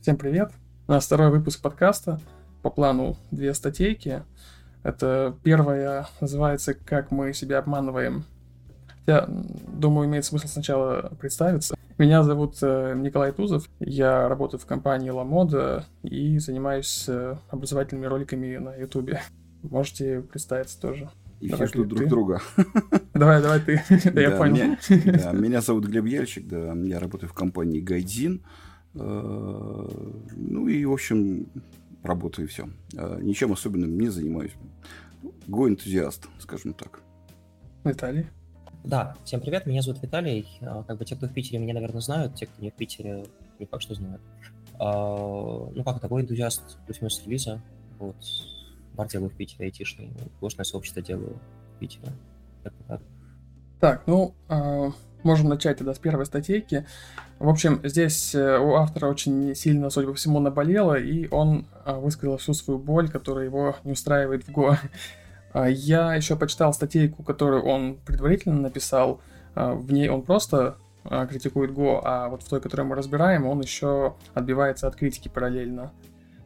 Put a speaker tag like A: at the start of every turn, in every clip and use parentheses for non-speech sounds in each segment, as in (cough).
A: Всем привет! У нас второй выпуск подкаста. По плану две статейки. Это первая называется «Как мы себя обманываем». Я думаю, имеет смысл сначала представиться. Меня зовут э, Николай Тузов. Я работаю в компании LaModa и занимаюсь э, образовательными роликами на YouTube. Можете представиться тоже.
B: И все ждут друг друга. (laughs)
A: Давай, давай ты. (laughs) Да, я понял. (laughs)
B: Меня зовут Глеб Ельчик, да, я работаю в компании Гайдин. Э, ну и, в общем, работаю и все. Э, ничем особенным не занимаюсь. Го-энтузиаст, скажем так.
A: Виталий?
C: Да, всем привет, меня зовут Виталий. Э, как бы те, кто в Питере, меня, наверное, знают, те, кто не в Питере, не факт, что знают. Ну как, такой энтузиаст плюс-минус релиза. Вот. Бар делаю в Питере, айтишный. Гошное сообщество делаю в Питере.
A: Так, так ну, Можем начать тогда с первой статейки. В общем, здесь э, у автора очень сильно, судя по всему, наболело, и он а, высказал всю свою боль, которая его не устраивает в Go. (laughs) А, я еще почитал статейку, которую он предварительно написал. А, в ней он просто критикует Go, а вот в той, которую мы разбираем, он еще отбивается от критики параллельно.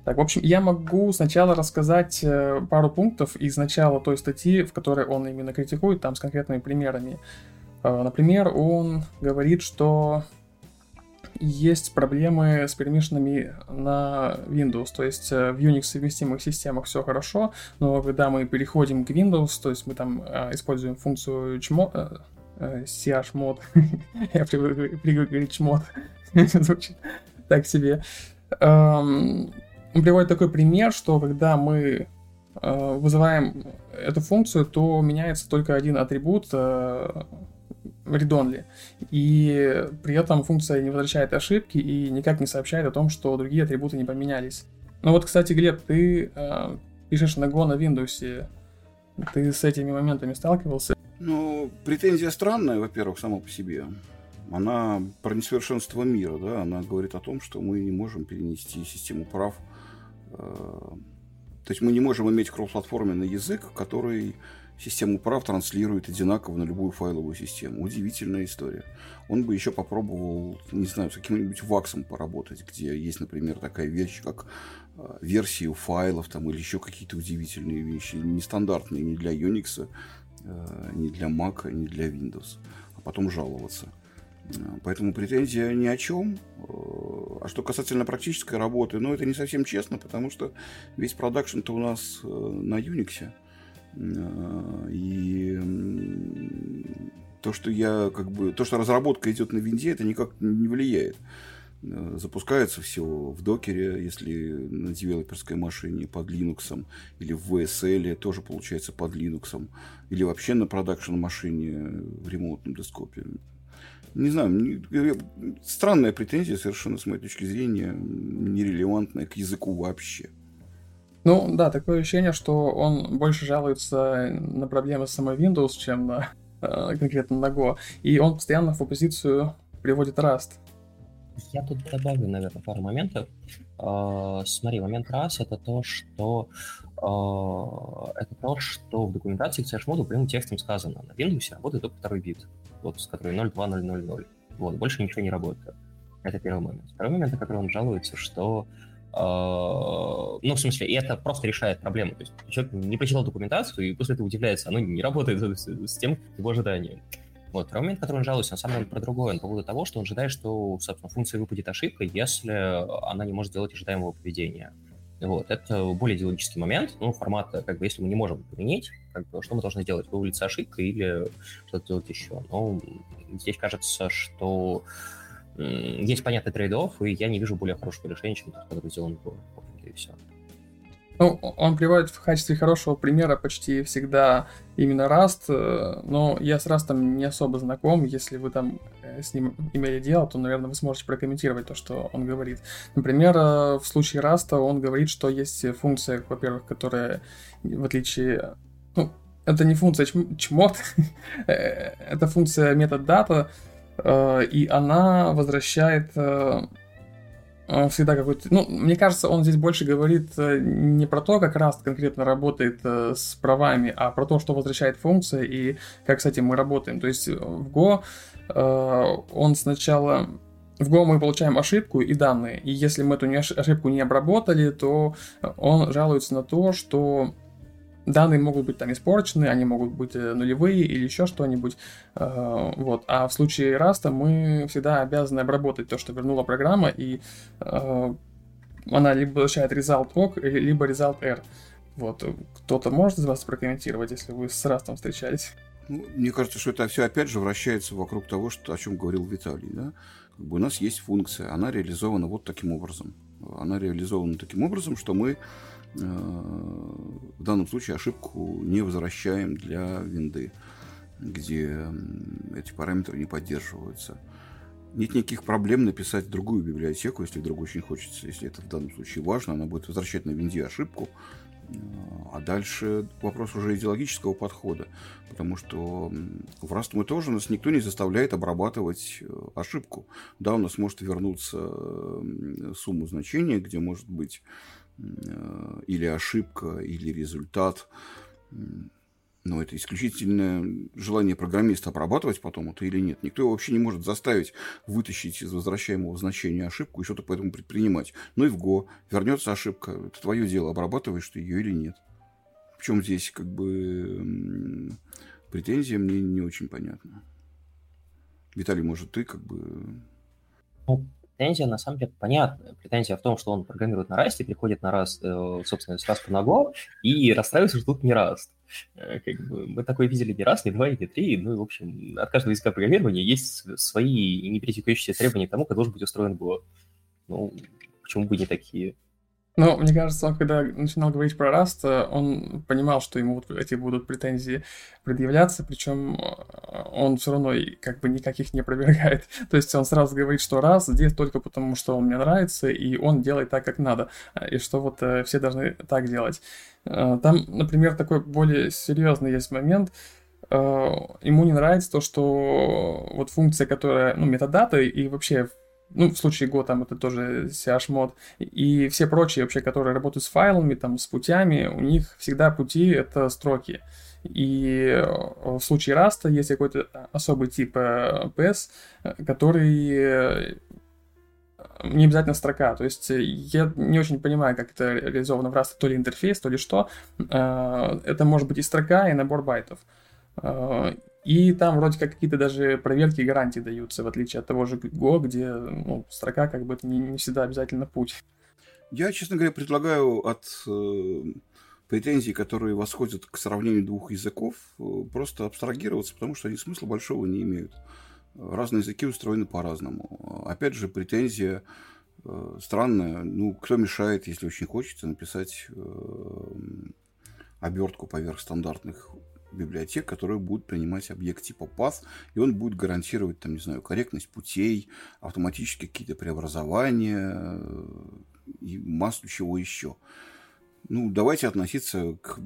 A: Так, в общем, я могу сначала рассказать э, пару пунктов из начала той статьи, в которой он именно критикует, там с конкретными примерами. А, например, он говорит, что есть проблемы с перемешанными на Windows, то есть э, в Unix совместимых системах все хорошо, но когда мы переходим к Windows, то есть мы там э, используем функцию chmod, э, (laughs) я привык говорить chmod, (laughs) звучит так себе. Он приводит такой пример, что когда мы вызываем эту функцию, то меняется только один атрибут read-only. И при этом функция не возвращает ошибки и никак не сообщает о том, что другие атрибуты не поменялись. Ну вот, кстати, Глеб, ты э, пишешь на Go на Windows. Ты с этими моментами сталкивался?
B: Ну, претензия странная, во-первых, сама по себе. Она про несовершенство мира, да, она говорит о том, что мы не можем перенести систему прав. Э, то есть мы не можем иметь кроссплатформенный язык, который систему прав транслирует одинаково на любую файловую систему. Удивительная история. Он бы еще попробовал, не знаю, с каким-нибудь ваксом поработать, где есть, например, такая вещь, как э, версию файлов там, или еще какие-то удивительные вещи, нестандартные ни для Unix, э, ни для Mac, ни для Windows, а потом жаловаться. Э, поэтому претензия ни о чем. А что касательно практической работы, ну, это не совсем честно, потому что весь продакшн-то у нас на Unix. Э, и то, что я как бы, то, что разработка идет на винде, это никак не влияет. Э, запускается все в докере, если на девелоперской машине под Linux, или в VSL тоже получается под Linux, или вообще на продакшн машине в ремонтном дескопе. Не знаю, странная претензия совершенно с моей точки зрения, нерелевантная к языку вообще.
A: Ну да, такое ощущение, что он больше жалуется на проблемы с самой Windows, чем на э, конкретно на Go. И он постоянно в оппозицию приводит Rust.
C: Я тут добавлю, наверное, пару моментов. Э, смотри, момент раз это то, что э, это то, что в документации к CH-моду прямым текстом сказано. На Windows работает только второй бит, вот с которой 0.2.0.0.0. Вот, больше ничего не работает. Это первый момент. Второй момент, на который он жалуется, что ну, в смысле, и это просто решает проблему. То есть человек не прочитал документацию, и после этого удивляется, оно не работает (laughs) с тем его ожиданием. Вот, второй момент, который он жалуется, на самом деле про другое. Он по поводу того, что он ожидает, что, собственно, функция выпадет ошибкой, если она не может сделать ожидаемого поведения. Вот, это более идеологический момент, ну, формата, как бы, если мы не можем применить, как бы, что мы должны делать? Вывалиться ошибкой или что-то делать еще? Но здесь кажется, что есть понятный трейд и я не вижу более хорошего решения, чем тот, который сделан был. И все.
A: Ну, он приводит в качестве хорошего примера почти всегда именно Rust, э, но я с Rust не особо знаком. Если вы там э, с ним имели дело, то, наверное, вы сможете прокомментировать то, что он говорит. Например, э, в случае Rust он говорит, что есть функция, во-первых, которая, в отличие... Ну, это не функция чмот, (laughs) это функция метод Э, и она возвращает э, э, всегда какой-то... Ну, мне кажется, он здесь больше говорит не про то, как Rust конкретно работает с правами, а про то, что возвращает функция и как с этим мы работаем. То есть в Go он сначала в Go мы получаем ошибку и данные, и если мы эту ошибку не обработали, то он жалуется на то, что данные могут быть там испорчены, они могут быть э, нулевые или еще что-нибудь. Э, вот. А в случае Rust мы всегда обязаны обработать то, что вернула программа, и э, она либо получает result OK, либо result R. Вот. Кто-то может из вас прокомментировать, если вы с Rust встречались?
B: Ну, мне кажется, что это все опять же вращается вокруг того, что, о чем говорил Виталий. Да? Как бы у нас есть функция, она реализована вот таким образом. Она реализована таким образом, что мы в данном случае ошибку не возвращаем для винды, где эти параметры не поддерживаются. Нет никаких проблем написать другую библиотеку, если вдруг очень хочется. Если это в данном случае важно, она будет возвращать на винде ошибку. А дальше вопрос уже идеологического подхода. Потому что в Rust мы тоже нас никто не заставляет обрабатывать э, ошибку. Да, у нас может вернуться сумма значения, где может быть Э, или ошибка, или результат. Но это исключительное желание программиста обрабатывать потом это или нет. Никто его вообще не может заставить вытащить из возвращаемого значения ошибку и что-то по этому предпринимать. Ну и в Go вернется ошибка. Это твое дело, обрабатываешь ты ее или нет. В чем здесь как бы претензия мне не очень понятна. Виталий, может, ты как бы...
C: Ну, претензия на самом деле понятная. Претензия в том, что он программирует на Rust, приходит на Rust, э, собственно, с Rust на Go и расстраивается, что тут не Rust. Э, как бы, мы такое видели не раз, не два и не три. Ну, в общем, от каждого языка программирования есть свои не требования к тому, как должен быть устроен Go. Ну, почему бы не такие?
A: Ну, мне кажется, он когда начинал говорить про Rust, он понимал, что ему вот эти будут претензии предъявляться, причем э, он все равно как бы никаких не опровергает. (laughs) То есть он сразу говорит, что Rust здесь только потому, что он мне нравится, и он делает так, как надо, и что вот э, все должны так делать. Э, там, например, такой более серьезный есть момент, ему не нравится то, что вот функция, которая, ну, метадата и вообще ну, в случае Go там это тоже CH-мод, и все прочие вообще, которые работают с файлами, там, с путями, у них всегда пути — это строки. И э, в случае Rust есть какой-то особый тип PS, э, который не обязательно строка. То есть я не очень понимаю, как это реализовано в Rust, то ли интерфейс, то ли что. Э, это может быть и строка, и набор байтов. И там вроде как какие-то даже проверки и гарантии даются, в отличие от того же Go, где ну, строка как бы это не, не всегда обязательно путь.
B: Я, честно говоря, предлагаю от э, претензий, которые восходят к сравнению двух языков, э, просто абстрагироваться, потому что они смысла большого не имеют. Разные языки устроены по-разному. Опять же, претензия э, странная. Ну, кто мешает, если очень хочется, написать э, обертку поверх стандартных библиотек, которые будут принимать объект типа path, и он будет гарантировать, там, не знаю, корректность путей, автоматически какие-то преобразования э, и массу чего еще. Ну, давайте относиться к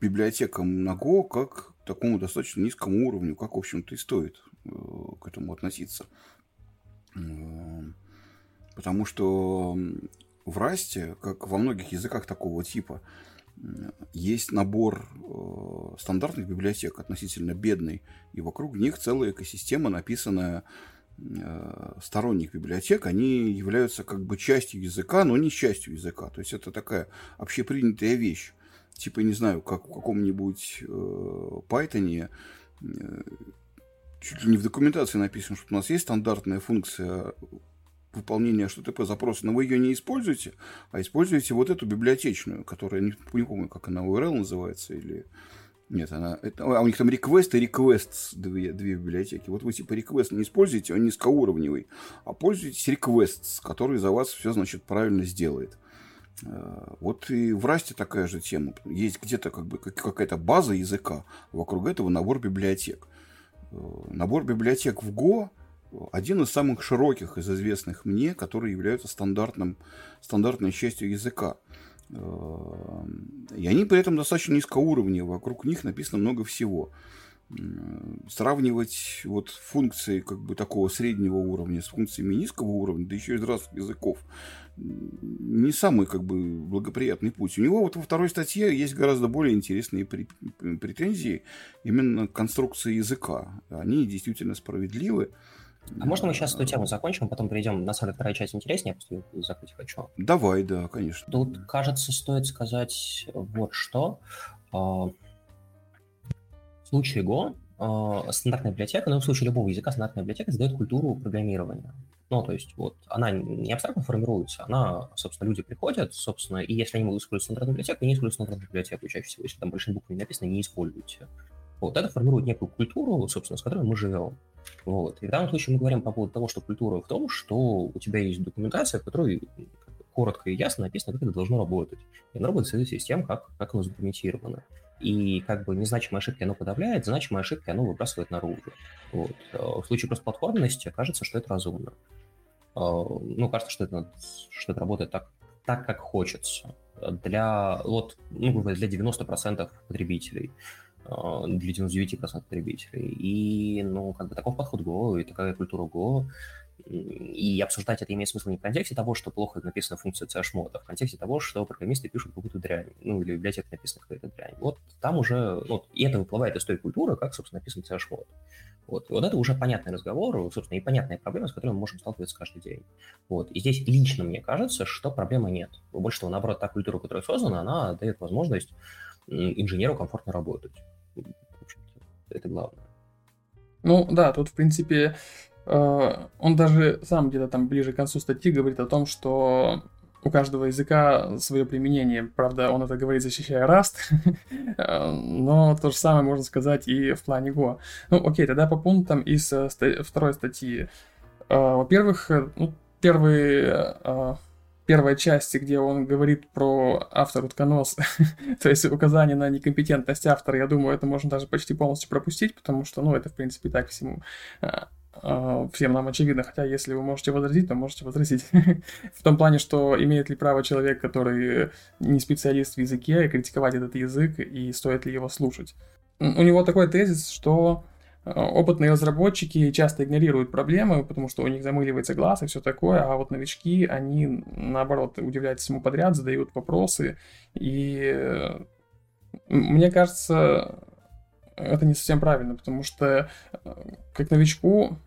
B: библиотекам на Go как к такому достаточно низкому уровню, как, в общем-то, и стоит э, к этому относиться. Потому что в Расте, как во многих языках такого типа, есть набор э, стандартных библиотек, относительно бедный, и вокруг них целая экосистема, написанная э, сторонних библиотек, они являются как бы частью языка, но не частью языка. То есть это такая общепринятая вещь. Типа, не знаю, как в каком-нибудь э, Python чуть ли не в документации написано, что у нас есть стандартная функция выполнения HTTP запроса, но вы ее не используете, а используете вот эту библиотечную, которая, не, не помню, как она, URL называется, или... Нет, она... Это, а у них там request и requests две, две библиотеки. Вот вы типа request не используете, он низкоуровневый, а пользуетесь requests, который за вас все, значит, правильно сделает. Э, вот и в Расте такая же тема. Есть где-то как бы какая-то база языка, вокруг этого набор библиотек. Э, набор библиотек в Go один из самых широких из известных мне, которые являются стандартным, стандартной частью языка. Э, и они при этом достаточно низкоуровневые, вокруг них написано много всего. Сравнивать вот функции как бы такого среднего уровня с функциями низкого уровня, да еще из разных языков, не самый как бы благоприятный путь. У него вот во второй статье есть гораздо более интересные претензии именно конструкции языка. Они действительно справедливы.
C: А можно мы сейчас эту тему закончим, потом перейдем, на самом деле, вторая часть интереснее, я просто закрыть хочу.
B: Давай, да, конечно.
C: Тут, кажется, стоит сказать вот что. А, в случае Go а, стандартная библиотека, ну, в случае любого языка стандартная библиотека задает культуру программирования. Ну, то есть вот она не абстрактно формируется, она, собственно, люди приходят, собственно, и если они могут использовать стандартную библиотеку, не используют стандартную библиотеку чаще всего, если там большими буквами написано, не используйте. Вот, это формирует некую культуру, собственно, с которой мы живем. Вот. И в данном случае мы говорим по поводу того, что культура в том, что у тебя есть документация, в которой коротко и ясно написано, как это должно работать. И оно работает в соответствии с тем, как, как оно задокументировано. И как бы незначимые ошибки оно подавляет, значимые ошибки оно выбрасывает наружу. Вот. В случае кросс-платформенности кажется, что это разумно. А, ну, кажется, что это, что это работает так, так, как хочется. Для, вот, ну, для 90% потребителей. А, для 99% потребителей. И, ну, как бы такой подход Go и такая культура Go, и обсуждать это имеет смысл не в контексте того, что плохо написана функция CHMOD, а в контексте того, что программисты пишут какую-то дрянь, ну, или в библиотеке написана какая-то дрянь. Вот там уже, ну, и это выплывает из той культуры, как, собственно, написан CHMOD. Вот. Вот это уже понятный разговор, собственно, и понятная проблема, с которой мы можем сталкиваться каждый день. Вот. И здесь лично мне кажется, что проблемы нет. Больше того, наоборот, та культура, которая создана, она дает возможность инженеру комфортно работать это главное.
A: Ну да, тут в принципе э, он даже сам где-то там ближе к концу статьи говорит о том, что у каждого языка свое применение. Правда, он это говорит, защищая Rust, (laughs) но то же самое можно сказать и в плане Go. Ну, окей, тогда по пунктам из э, второй статьи. Э, во-первых, ну, первый первой части, где он говорит про автор утконос, (laughs) то есть указание на некомпетентность автора, я думаю, это можно даже почти полностью пропустить, потому что, ну, это, в принципе, так всему а, а, всем нам очевидно, хотя если вы можете возразить, то можете возразить. (laughs) в том плане, что имеет ли право человек, который не специалист в языке, критиковать этот язык, и стоит ли его слушать. У него такой тезис, что Э, опытные разработчики часто игнорируют проблемы, потому что у них замыливается глаз и все такое, а вот новички, они наоборот удивляются всему подряд, задают вопросы. И э, мне кажется, это не совсем правильно, потому что э, как новичку,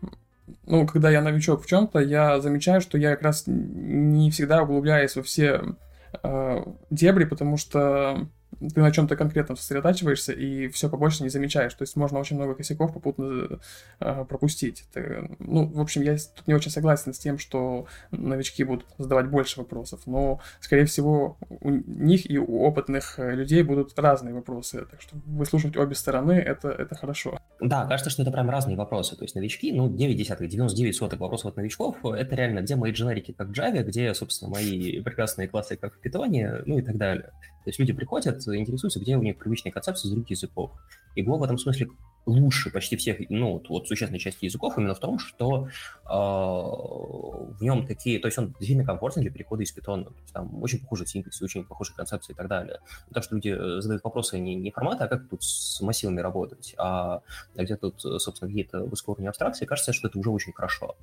A: ну, когда я новичок в чем-то, я замечаю, что я как раз не всегда углубляюсь во все э, дебри, потому что ты на чем-то конкретном сосредотачиваешься и все побольше не замечаешь. То есть можно очень много косяков попутно э, пропустить. Это, ну, в общем, я тут не очень согласен с тем, что новички будут задавать больше вопросов, но, скорее всего, у них и у опытных э, людей будут разные вопросы. Так что выслушивать обе стороны это, это хорошо.
C: Да, кажется, что это прям разные вопросы. То есть новички, ну, 9 десятых, 99 сотых вопросов от новичков, это реально, где мои дженерики как в Java, где, собственно, мои прекрасные классы как в Python, ну и так далее. То есть люди приходят, интересуются, где у них привычные концепции из других языков. И Go в этом смысле лучше почти всех, ну, вот, вот существенной части языков именно в том, что э, в нем такие, то есть он действительно комфортен для перехода из Python. То есть там очень похожий синтез, очень похожие концепции и так далее. Так что люди э, задают вопросы не, не формата, а как тут с массивами работать, а где тут, собственно, какие-то высокоуровневые абстракции, кажется, что это уже очень хорошо.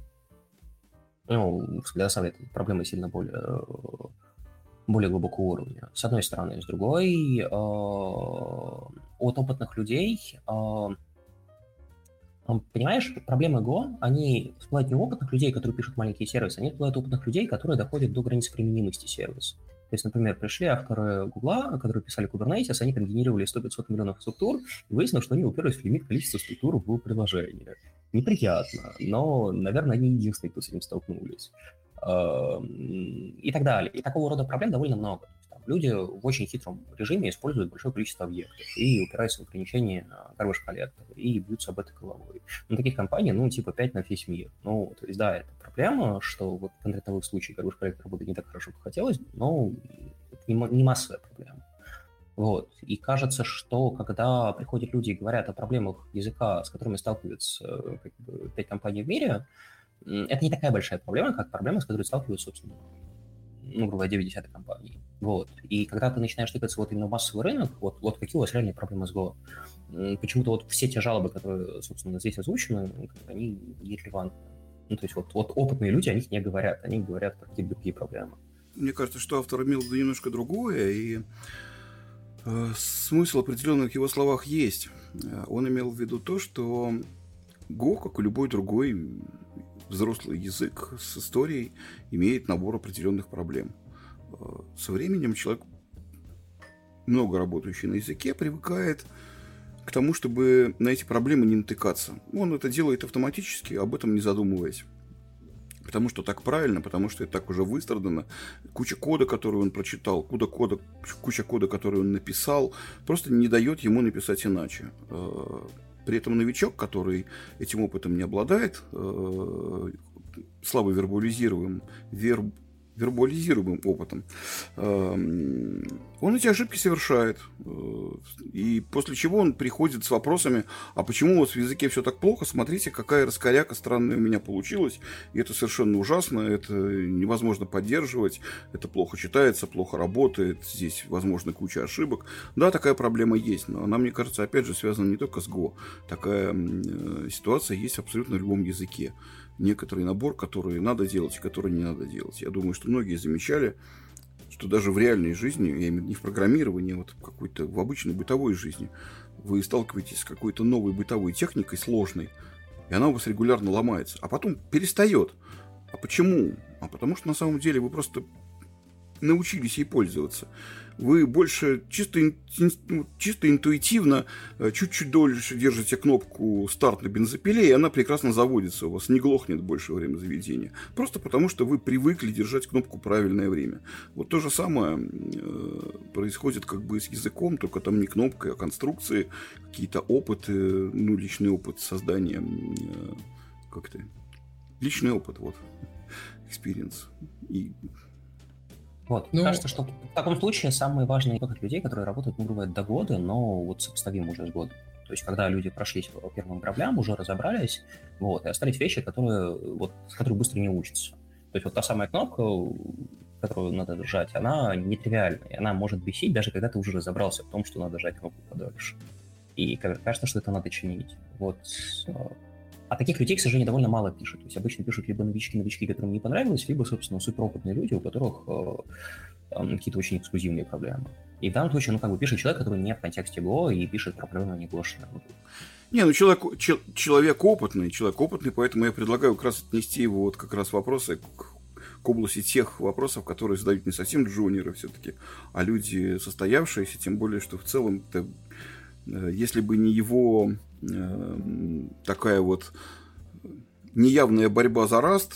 C: Ну, на самом деле, сильно более э, более глубокого уровня, с одной стороны. С другой, э, от опытных людей, э, понимаешь, проблемы Go, они всплывают не у опытных людей, которые пишут маленькие сервисы, они всплывают у опытных людей, которые доходят до границы применимости сервиса. То есть, например, пришли авторы Гугла, которые писали Kubernetes, они конгенерировали 100-500 миллионов структур, и выяснилось, что они уперлись в лимит количества структур в приложении. Неприятно, но, наверное, они единственные, кто с этим столкнулись. Эм, и так далее. И такого рода проблем довольно много. Люди в очень хитром режиме используют большое количество объектов и упираются в ограничения garbage коллектор и бьются об это головой. Но таких компаний, ну, типа 5 на весь мир. Ну, то есть, да, это проблема, что вот конкретно в их случае garbage коллектор работает не так хорошо, как хотелось, но это не, не массовая проблема. Вот. И кажется, что когда приходят люди и говорят о проблемах языка, с которыми сталкиваются э, как бы, пять компаний в мире, это не такая большая проблема, как проблема, с которой сталкиваются, собственно, ну, грубо говоря, 9 десятых компаний. Вот. И когда ты начинаешь тыкаться вот именно в массовый рынок, вот, вот какие у вас реальные проблемы с Go? Почему-то вот все те жалобы, которые, собственно, здесь озвучены, они нерелевантны. Ну, то есть вот, вот опытные люди о них не говорят, они говорят про какие-то другие проблемы.
B: Мне кажется, что автор имел немножко другое, и э, смысл определенных в его словах есть. Э, он имел в виду то, что Go, как и любой другой взрослый язык с историей имеет набор определенных проблем. Э, со временем человек, много работающий на языке, привыкает к тому, чтобы на эти проблемы не натыкаться. Он это делает автоматически, об этом не задумываясь. Потому что так правильно, потому что это так уже выстрадано. Куча кода, который он прочитал, куда кода, куча кода, который он написал, просто не дает ему написать иначе. При этом новичок, который этим опытом не обладает, э, слабо вербализируем, верб, вербализируемым опытом, эм, он эти ошибки совершает. Э, и после чего он приходит с вопросами, а почему у вас в языке все так плохо? Смотрите, какая раскоряка странная у меня получилась. И это совершенно ужасно, это невозможно поддерживать, это плохо читается, плохо работает, здесь, возможно, куча ошибок. Да, такая проблема есть, но она, мне кажется, опять же, связана не только с Go. Такая э, ситуация есть абсолютно в любом языке некоторый набор, который надо делать и который не надо делать. Я думаю, что многие замечали, что даже в реальной жизни, я имею не в программировании, а вот какой-то в обычной бытовой жизни, вы сталкиваетесь с какой-то новой бытовой техникой сложной, и она у вас регулярно ломается, а потом перестает. А почему? А потому что на самом деле вы просто научились ей пользоваться вы больше чисто, ну, чисто интуитивно э, чуть-чуть дольше держите кнопку «Старт» на бензопиле, и она прекрасно заводится у вас, не глохнет больше время заведения. Просто потому, что вы привыкли держать кнопку правильное время. Вот то же самое э, происходит как бы с языком, только там не кнопкой, а конструкции, какие-то опыты, ну, личный опыт создания, э, как то личный опыт, вот, (laughs) experience. И
C: вот, ну, кажется, что в таком случае самые важные опыт людей, которые работают, ну, бывает до года, но вот сопоставим уже с годом. То есть, когда люди прошлись по первым граблям, уже разобрались, вот, и остались вещи, которые, вот, с которых быстро не учатся. То есть, вот та самая кнопка, которую надо держать, она нетривиальная, и она может бесить, даже когда ты уже разобрался в том, что надо жать кнопку подольше. И кажется, что это надо чинить. Вот а таких людей, к сожалению, довольно мало пишут. То есть обычно пишут либо новички-новички, которым не понравилось, либо, собственно, суперопытные люди, у которых э, какие-то очень эксклюзивные проблемы. И в данном случае, ну, как бы пишет человек, который не в контексте Go и пишет про проблемы не глошенные.
B: Не, ну человек, че, человек опытный, человек опытный, поэтому я предлагаю как раз отнести его вот как раз вопросы к, к области тех вопросов, которые задают не совсем джуниоры все-таки, а люди состоявшиеся, тем более, что в целом Э, если бы не его такая вот неявная борьба за раст,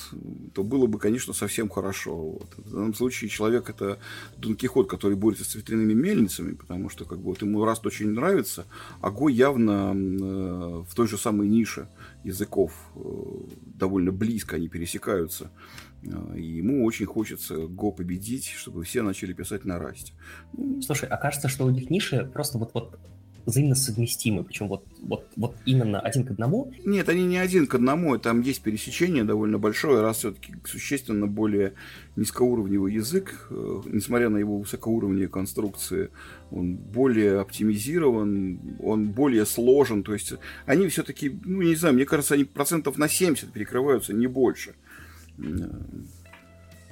B: то было бы, конечно, совсем хорошо. Вот. В данном случае человек это Дон Кихот, который борется с ветряными мельницами, потому что как бы, вот, ему раст очень нравится, а Го явно э, в той же самой нише языков э, довольно близко они пересекаются. Э, и ему очень хочется Го победить, чтобы все начали писать на расте.
C: Ну, Слушай, а кажется, что у них ниши просто вот, вот взаимно совместимы, причем вот, вот, вот именно один к одному.
B: Нет, они не один к одному, там есть пересечение довольно большое, раз все-таки существенно более низкоуровневый язык, э, несмотря на его высокоуровневые конструкции, он более оптимизирован, он более сложен, то есть они все-таки, ну, не знаю, мне кажется, они процентов на 70 перекрываются, не больше.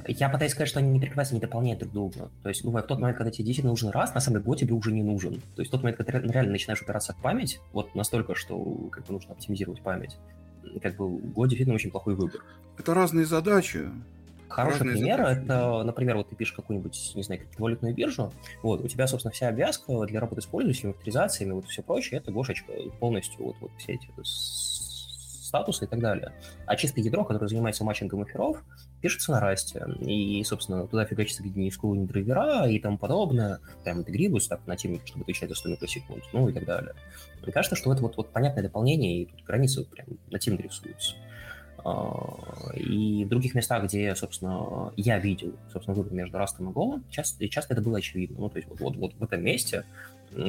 C: Я пытаюсь сказать, что они не прикрываются, не дополняют друг друга. То есть, бывает, в тот момент, когда тебе действительно нужен раз, на самом деле тебе уже не нужен. То есть, в тот момент, когда ты реально начинаешь упираться в память, вот настолько, что как бы нужно оптимизировать память, как бы Go действительно очень плохой выбор.
B: Это разные задачи.
C: Хороший Разные пример задачи. это, например, вот ты пишешь какую-нибудь, не знаю, криптовалютную биржу, вот, у тебя, собственно, вся обвязка для работы с пользователями, авторизациями, вот все прочее, это Гошечка полностью, вот, вот все эти статусы и так далее. А чисто ядро, которое занимается матчингом эфиров, пишется на расте. И, собственно, туда фигачится не школы драйвера и тому подобное. Прям интегрируется так нативненько, чтобы отвечать за 100 микросекунд, ну и так далее. Мне кажется, что это вот, вот понятное дополнение, и тут границы прям нативно рисуются. А, и в других местах, где, собственно, я видел, собственно, выбор между Растом и Go, часто, часто это было очевидно. Ну, то есть вот, вот, вот в этом месте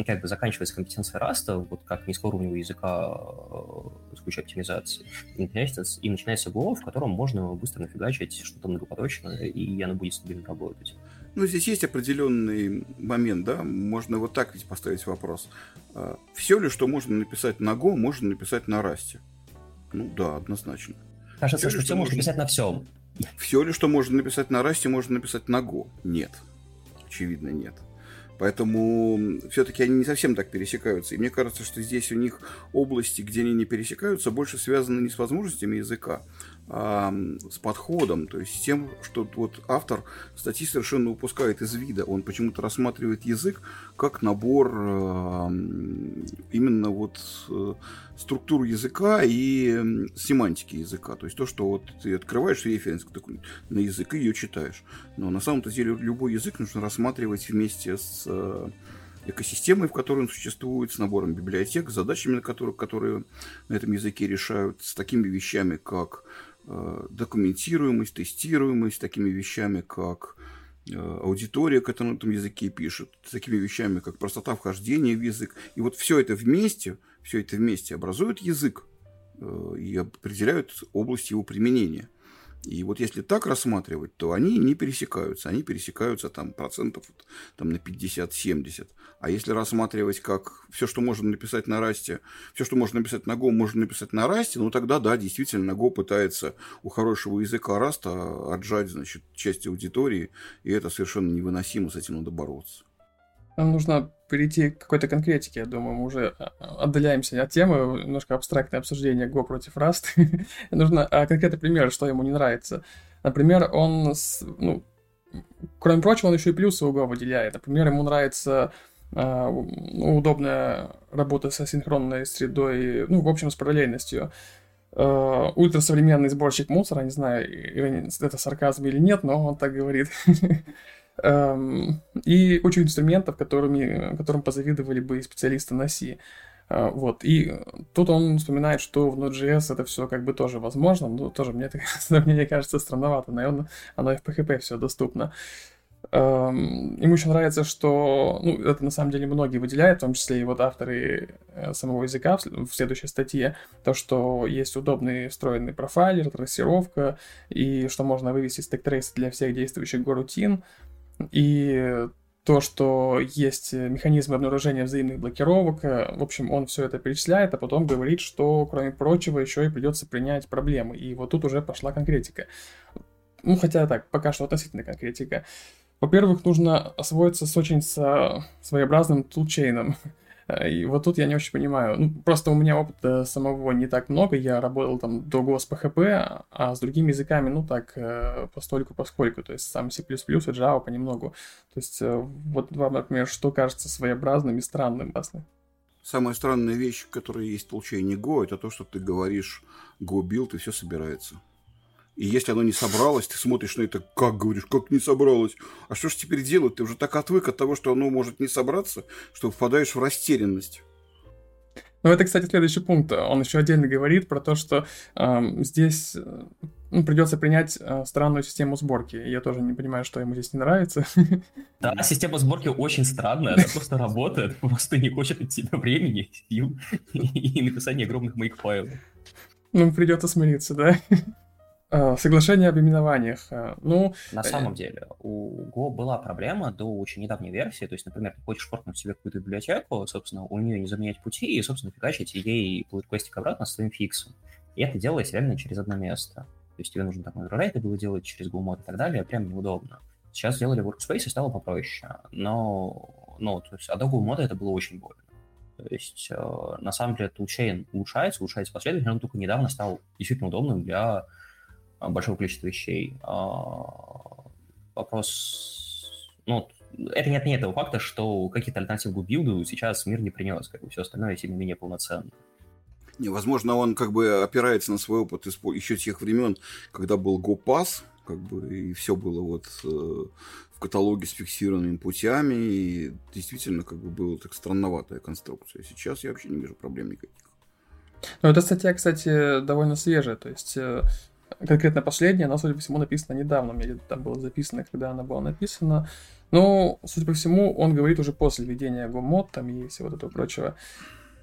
C: как бы заканчивается компетенция раста, вот как низкоуровневого языка э, с кучей оптимизации, и начинается, и начинается Go, в котором можно быстро нафигачить что-то многопоточное, и оно будет стабильно работать.
B: Ну, здесь есть определенный момент, да, можно вот так ведь поставить вопрос. А, Все ли, что можно написать на Go, можно написать на расте? Ну да, однозначно.
C: Кажется, все что, все можно написать на всем.
B: Все ли, что можно написать на расте, можно написать на Go? Нет. Очевидно, нет. Поэтому все-таки они не совсем так пересекаются. И мне кажется, что здесь у них области, где они не пересекаются, больше связаны не с возможностями языка, с подходом, то есть с тем, что вот автор статьи совершенно упускает из вида. Он почему-то рассматривает язык как набор именно вот э, структуру языка и семантики языка. То есть то, что вот ты открываешь референс на язык и ее читаешь. Но на самом-то деле любой язык нужно рассматривать вместе с э, экосистемой, в которой он существует, с набором библиотек, с задачами, которые, которые на этом языке решают, с такими вещами, как документируемость, тестируемость, такими вещами, как э, аудитория, которая на этом языке пишет, такими вещами, как простота вхождения в язык. И вот все это вместе, все это вместе образует язык э, и определяют область его применения – и вот если так рассматривать, то они не пересекаются. Они пересекаются там процентов там, на 50-70. А если рассматривать как все, что можно написать на расте, все, что можно написать на Go, можно написать на расте, ну тогда да, действительно, Go пытается у хорошего языка раста отжать, значит, часть аудитории, и это совершенно невыносимо, с этим надо бороться.
A: Нам нужно перейти к какой-то конкретике, я думаю, мы уже а, отдаляемся от темы, немножко абстрактное обсуждение Go против Rust. (laughs) нужно а, конкретный пример, что ему не нравится. Например, он, ну, кроме прочего, он еще и плюсы у Go выделяет. Например, ему нравится Uh, удобная работа со синхронной средой, ну, в общем, с параллельностью. Uh, ультрасовременный сборщик мусора, не знаю, это сарказм или нет, но он так говорит. (laughs) Эм, и кучу инструментов, которыми, которым позавидовали бы специалисты на C. Э, вот. И тут он вспоминает, что в Node.js это все как бы тоже возможно, но тоже мне это сравнение (laughs) кажется странновато. Наверное, оно и в PHP все доступно. Эм, ему еще нравится, что, ну, это на самом деле многие выделяют, в том числе и вот авторы э, самого языка в следующей статье, то, что есть удобный встроенный профайлер, трассировка, и что можно вывести стек трейс для всех действующих горутин, и то, что есть механизмы обнаружения взаимных блокировок. Э, в общем, он все это перечисляет, а потом говорит, что, кроме прочего, еще и придется принять проблемы. И вот тут уже пошла конкретика. Ну, хотя так, пока что относительно конкретика. Во-первых, нужно освоиться с очень со своеобразным тулчейном. И вот тут я не очень понимаю. Ну, просто у меня опыта самого не так много. Я работал там до PHP, а с другими языками, ну так, э, постольку поскольку. То есть сам C++ и Java понемногу. То есть э, вот вам, например, что кажется своеобразным и странным?
B: Самая странная вещь, которая есть в получении Go, это то, что ты говоришь Go build и все собирается. И если оно не собралось, ты смотришь на это, как говоришь, как не собралось. А что ж теперь делать? Ты уже так отвык от того, что оно может не собраться, что впадаешь в растерянность.
A: Ну, это, кстати, следующий пункт. Он еще отдельно говорит про то, что э, здесь ну, придется принять э, странную систему сборки. Я тоже не понимаю, что ему здесь не нравится.
C: Да, система сборки очень странная, она просто работает, просто не хочет от тебя времени, сил и написания огромных моих файлов.
A: Ну, придется смириться, да? Э, соглашение об именованиях. Э, ну,
C: на э, самом деле, у Go была проблема до очень недавней версии. То есть, например, ты хочешь форкнуть себе какую-то библиотеку, собственно, у нее не заменять пути, и, собственно, фигачить ей pull request обратно с своим фиксом. И это делалось реально через одно место. То есть тебе нужно там это было делать через GoMod и так далее, прям неудобно. Сейчас сделали workspace и стало попроще. Но, ну, то есть, а до GoMod это было очень больно. То есть, э, на самом деле, toolchain улучшается, улучшается последовательно, он только недавно стал действительно удобным для а, большого количества вещей. А, вопрос, ну, это не отменяет того факта, что какие-то альтернативы билду сейчас мир не принес, как бы все остальное тем не менее полноценно.
B: Не, возможно, он как бы опирается на свой опыт еще тех времен, когда был GoPass, как бы, и все было вот э, в каталоге с фиксированными путями, и действительно, как бы, была так странноватая конструкция. Сейчас я вообще не вижу проблем никаких.
A: Ну, эта статья, кстати, довольно свежая, то есть э, конкретно последняя, она, судя по всему, написана недавно. У меня там было записано, когда она была написана. Но, судя по всему, он говорит уже после введения GoMod там и всего этого прочего.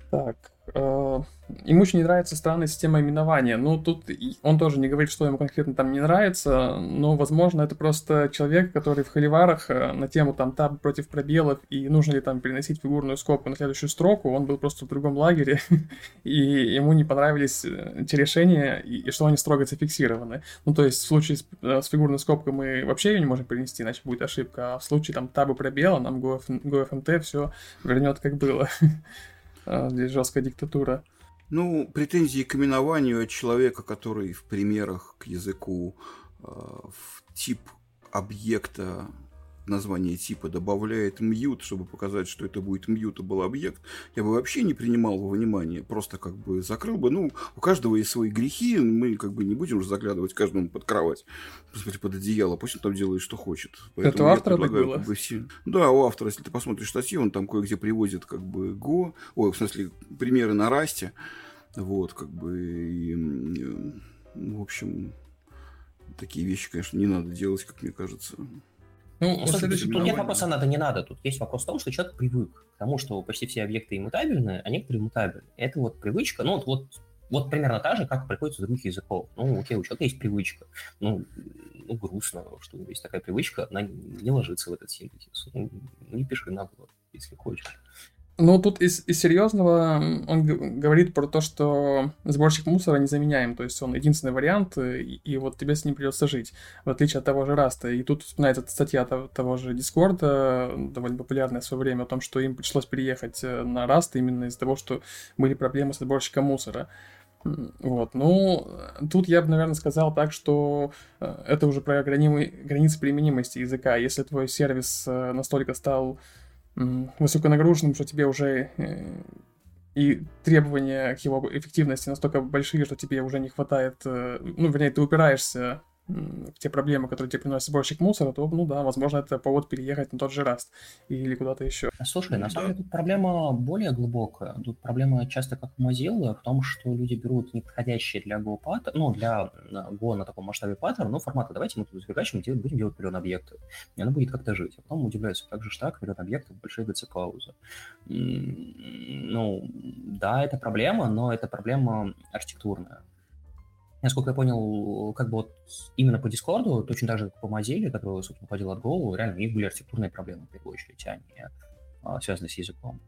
A: Так, Э, ему очень не нравится странная система именования. Ну, тут он тоже не говорит, что ему конкретно там не нравится, но, возможно, это просто человек, который в холиварах э, на тему там таб против пробелов и нужно ли там переносить фигурную скобку на следующую строку, он был просто в другом лагере, (laughs) и ему не понравились э, эти решения, и что они строго зафиксированы. Ну, то есть в случае с, с фигурной скобкой мы вообще ее не можем перенести, иначе будет ошибка, а в случае там табы пробела нам GoFMT все вернет как было. (laughs) А, здесь жесткая диктатура.
B: Ну, претензии к именованию человека, который в примерах к языку э, в тип объекта название типа добавляет мьют, чтобы показать, что это будет был объект, я бы вообще не принимал во внимание, просто как бы закрыл бы. Ну, у каждого есть свои грехи, мы как бы не будем уже заглядывать каждому под кровать, под одеяло, пусть он там делает, что хочет.
A: Поэтому это у автора так было?
B: Как бы, все... Да, у автора, если ты посмотришь статью, он там кое-где приводит как бы Go, ой, в смысле, примеры на расте, вот, как бы, и, в общем, такие вещи, конечно, не надо делать, как мне кажется.
C: Ну, ну слушай, тут нет вопроса надо, не надо. Тут есть вопрос в том, что человек привык к тому, что почти все объекты иммутабельны, а некоторые мутабельны. Это вот привычка, ну, вот, вот примерно та же, как приходится других языков. Ну, окей, у человека есть привычка. Ну, ну, грустно, что есть такая привычка, она не ложится в этот синтезис. Ну, не пиши наоборот, если хочешь.
A: Ну, тут из, из серьезного он говорит про то, что сборщик мусора незаменяем, то есть он единственный вариант, и, и вот тебе с ним придется жить, в отличие от того же Rust а. И тут вспоминается статья того, того же Discord а, довольно популярная в свое время, о том, что им пришлось переехать э, на Rust именно из-за того, что были проблемы с сборщиком мусора. Вот, ну, тут я бы, наверное, сказал так, что э, это уже про грани... границы применимости языка. Если твой сервис э, настолько стал высоконагруженным, что тебе уже э, и требования к его эффективности настолько большие, что тебе уже не хватает, э, ну, вернее, ты упираешься те проблемы, которые тебе приносит сборщик мусора, то, ну да, возможно, это повод переехать на тот же Раст или куда-то еще.
C: Слушай, на самом деле тут проблема более глубокая. Тут проблема часто как у Mozilla в том, что люди берут неподходящие для Go паттерн, ну, для Go на таком масштабе паттерн, ну, формата, давайте мы тут зафигачим, будем делать миллион объектов. И оно будет как-то жить. А потом удивляются, как же так, миллион объектов, большие ГЦ-паузы. Ну, да, это проблема, но это проблема архитектурная насколько я понял, как бы вот именно по Дискорду, точно так же, как по Mozilla, который, собственно, ходил от Go, реально у них были архитектурные проблемы, в первую очередь, а не а, связанные с языком.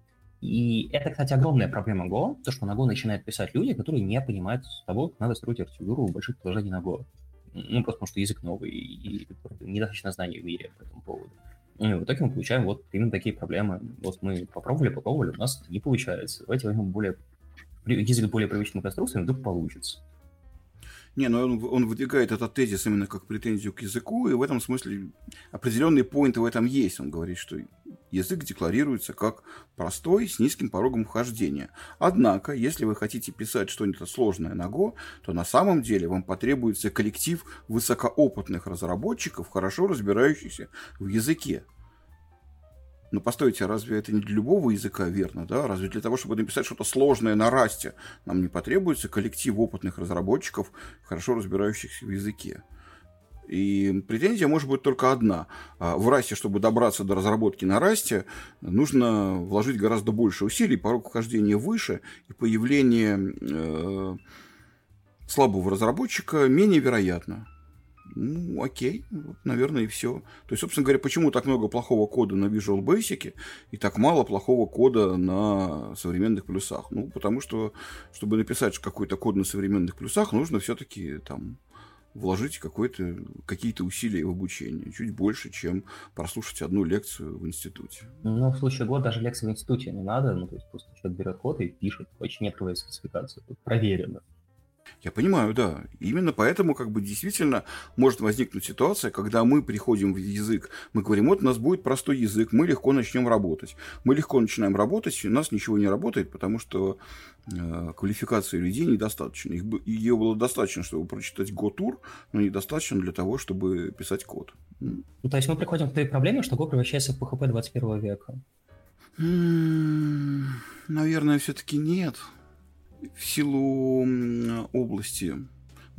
C: И это, кстати, огромная проблема Go, то, что на Go начинают писать люди, которые не понимают того, как надо строить архитектуру больших приложений на Go. Ну, просто потому что язык новый, и недостаточно знаний в мире по этому поводу. И в итоге мы получаем вот именно такие проблемы. Вот мы попробовали, попробовали, у нас не получается. Давайте возьмем более язык более привычным конструкциям, вдруг получится.
B: Не, но он, он выдвигает этот тезис именно как претензию к языку, и в этом смысле определенные поинты в этом есть. Он говорит, что язык декларируется как простой, с низким порогом вхождения. Однако, если вы хотите писать что-нибудь сложное на Go, то на самом деле вам потребуется коллектив высокоопытных разработчиков, хорошо разбирающихся в языке. Ну, постойте, а разве это не для любого языка верно, да? Разве для того, чтобы написать что-то сложное на расте, нам не потребуется коллектив опытных разработчиков, хорошо разбирающихся в языке? И претензия может быть только одна. А в расте, чтобы добраться до разработки на расте, нужно вложить гораздо больше усилий, порог вхождения выше, и появление э, слабого разработчика менее вероятно. Ну, окей, вот, наверное, и все. То есть, собственно говоря, почему так много плохого кода на Visual Basic и так мало плохого кода на современных плюсах? Ну, потому что, чтобы написать какой-то код на современных плюсах, нужно все-таки там вложить какие-то усилия в обучение. Чуть больше, чем прослушать одну лекцию в институте.
C: Ну, в случае года даже лекции в институте не надо. Ну, то есть просто человек берет код и пишет, очень не открывая спецификацию. Проверено.
B: Я понимаю, да. Именно поэтому как бы действительно может возникнуть ситуация, когда мы приходим в язык, мы говорим, вот у нас будет простой язык, мы легко начнем работать. Мы легко начинаем работать, у нас ничего не работает, потому что э, квалификации людей недостаточно. Их, ее было достаточно, чтобы прочитать Go-тур, но недостаточно для того, чтобы писать код.
C: Ну, то есть мы приходим к той проблеме, что Go превращается в PHP 21 века.
B: Наверное, все-таки нет в силу области.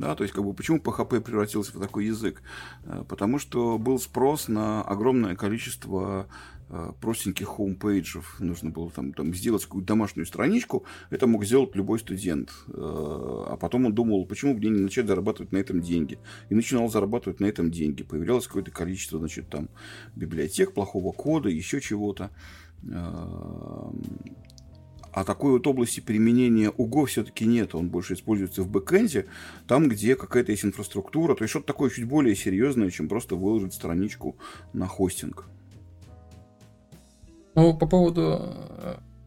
B: Да, то есть, как бы, почему PHP превратился в такой язык? Э, потому что был спрос на огромное количество э, простеньких homepage ев. Нужно было там, там сделать какую-то домашнюю страничку. Это мог сделать любой студент. Э, а потом он думал, почему бы мне не начать зарабатывать на этом деньги. И начинал зарабатывать на этом деньги. Появлялось какое-то количество, значит, там библиотек, плохого кода, еще чего-то. А такой вот области применения УГО все-таки нет. Он больше используется в бэкэнде, там, где какая-то есть инфраструктура. То есть что-то такое чуть более серьезное, чем просто выложить страничку на хостинг.
A: Ну, по поводу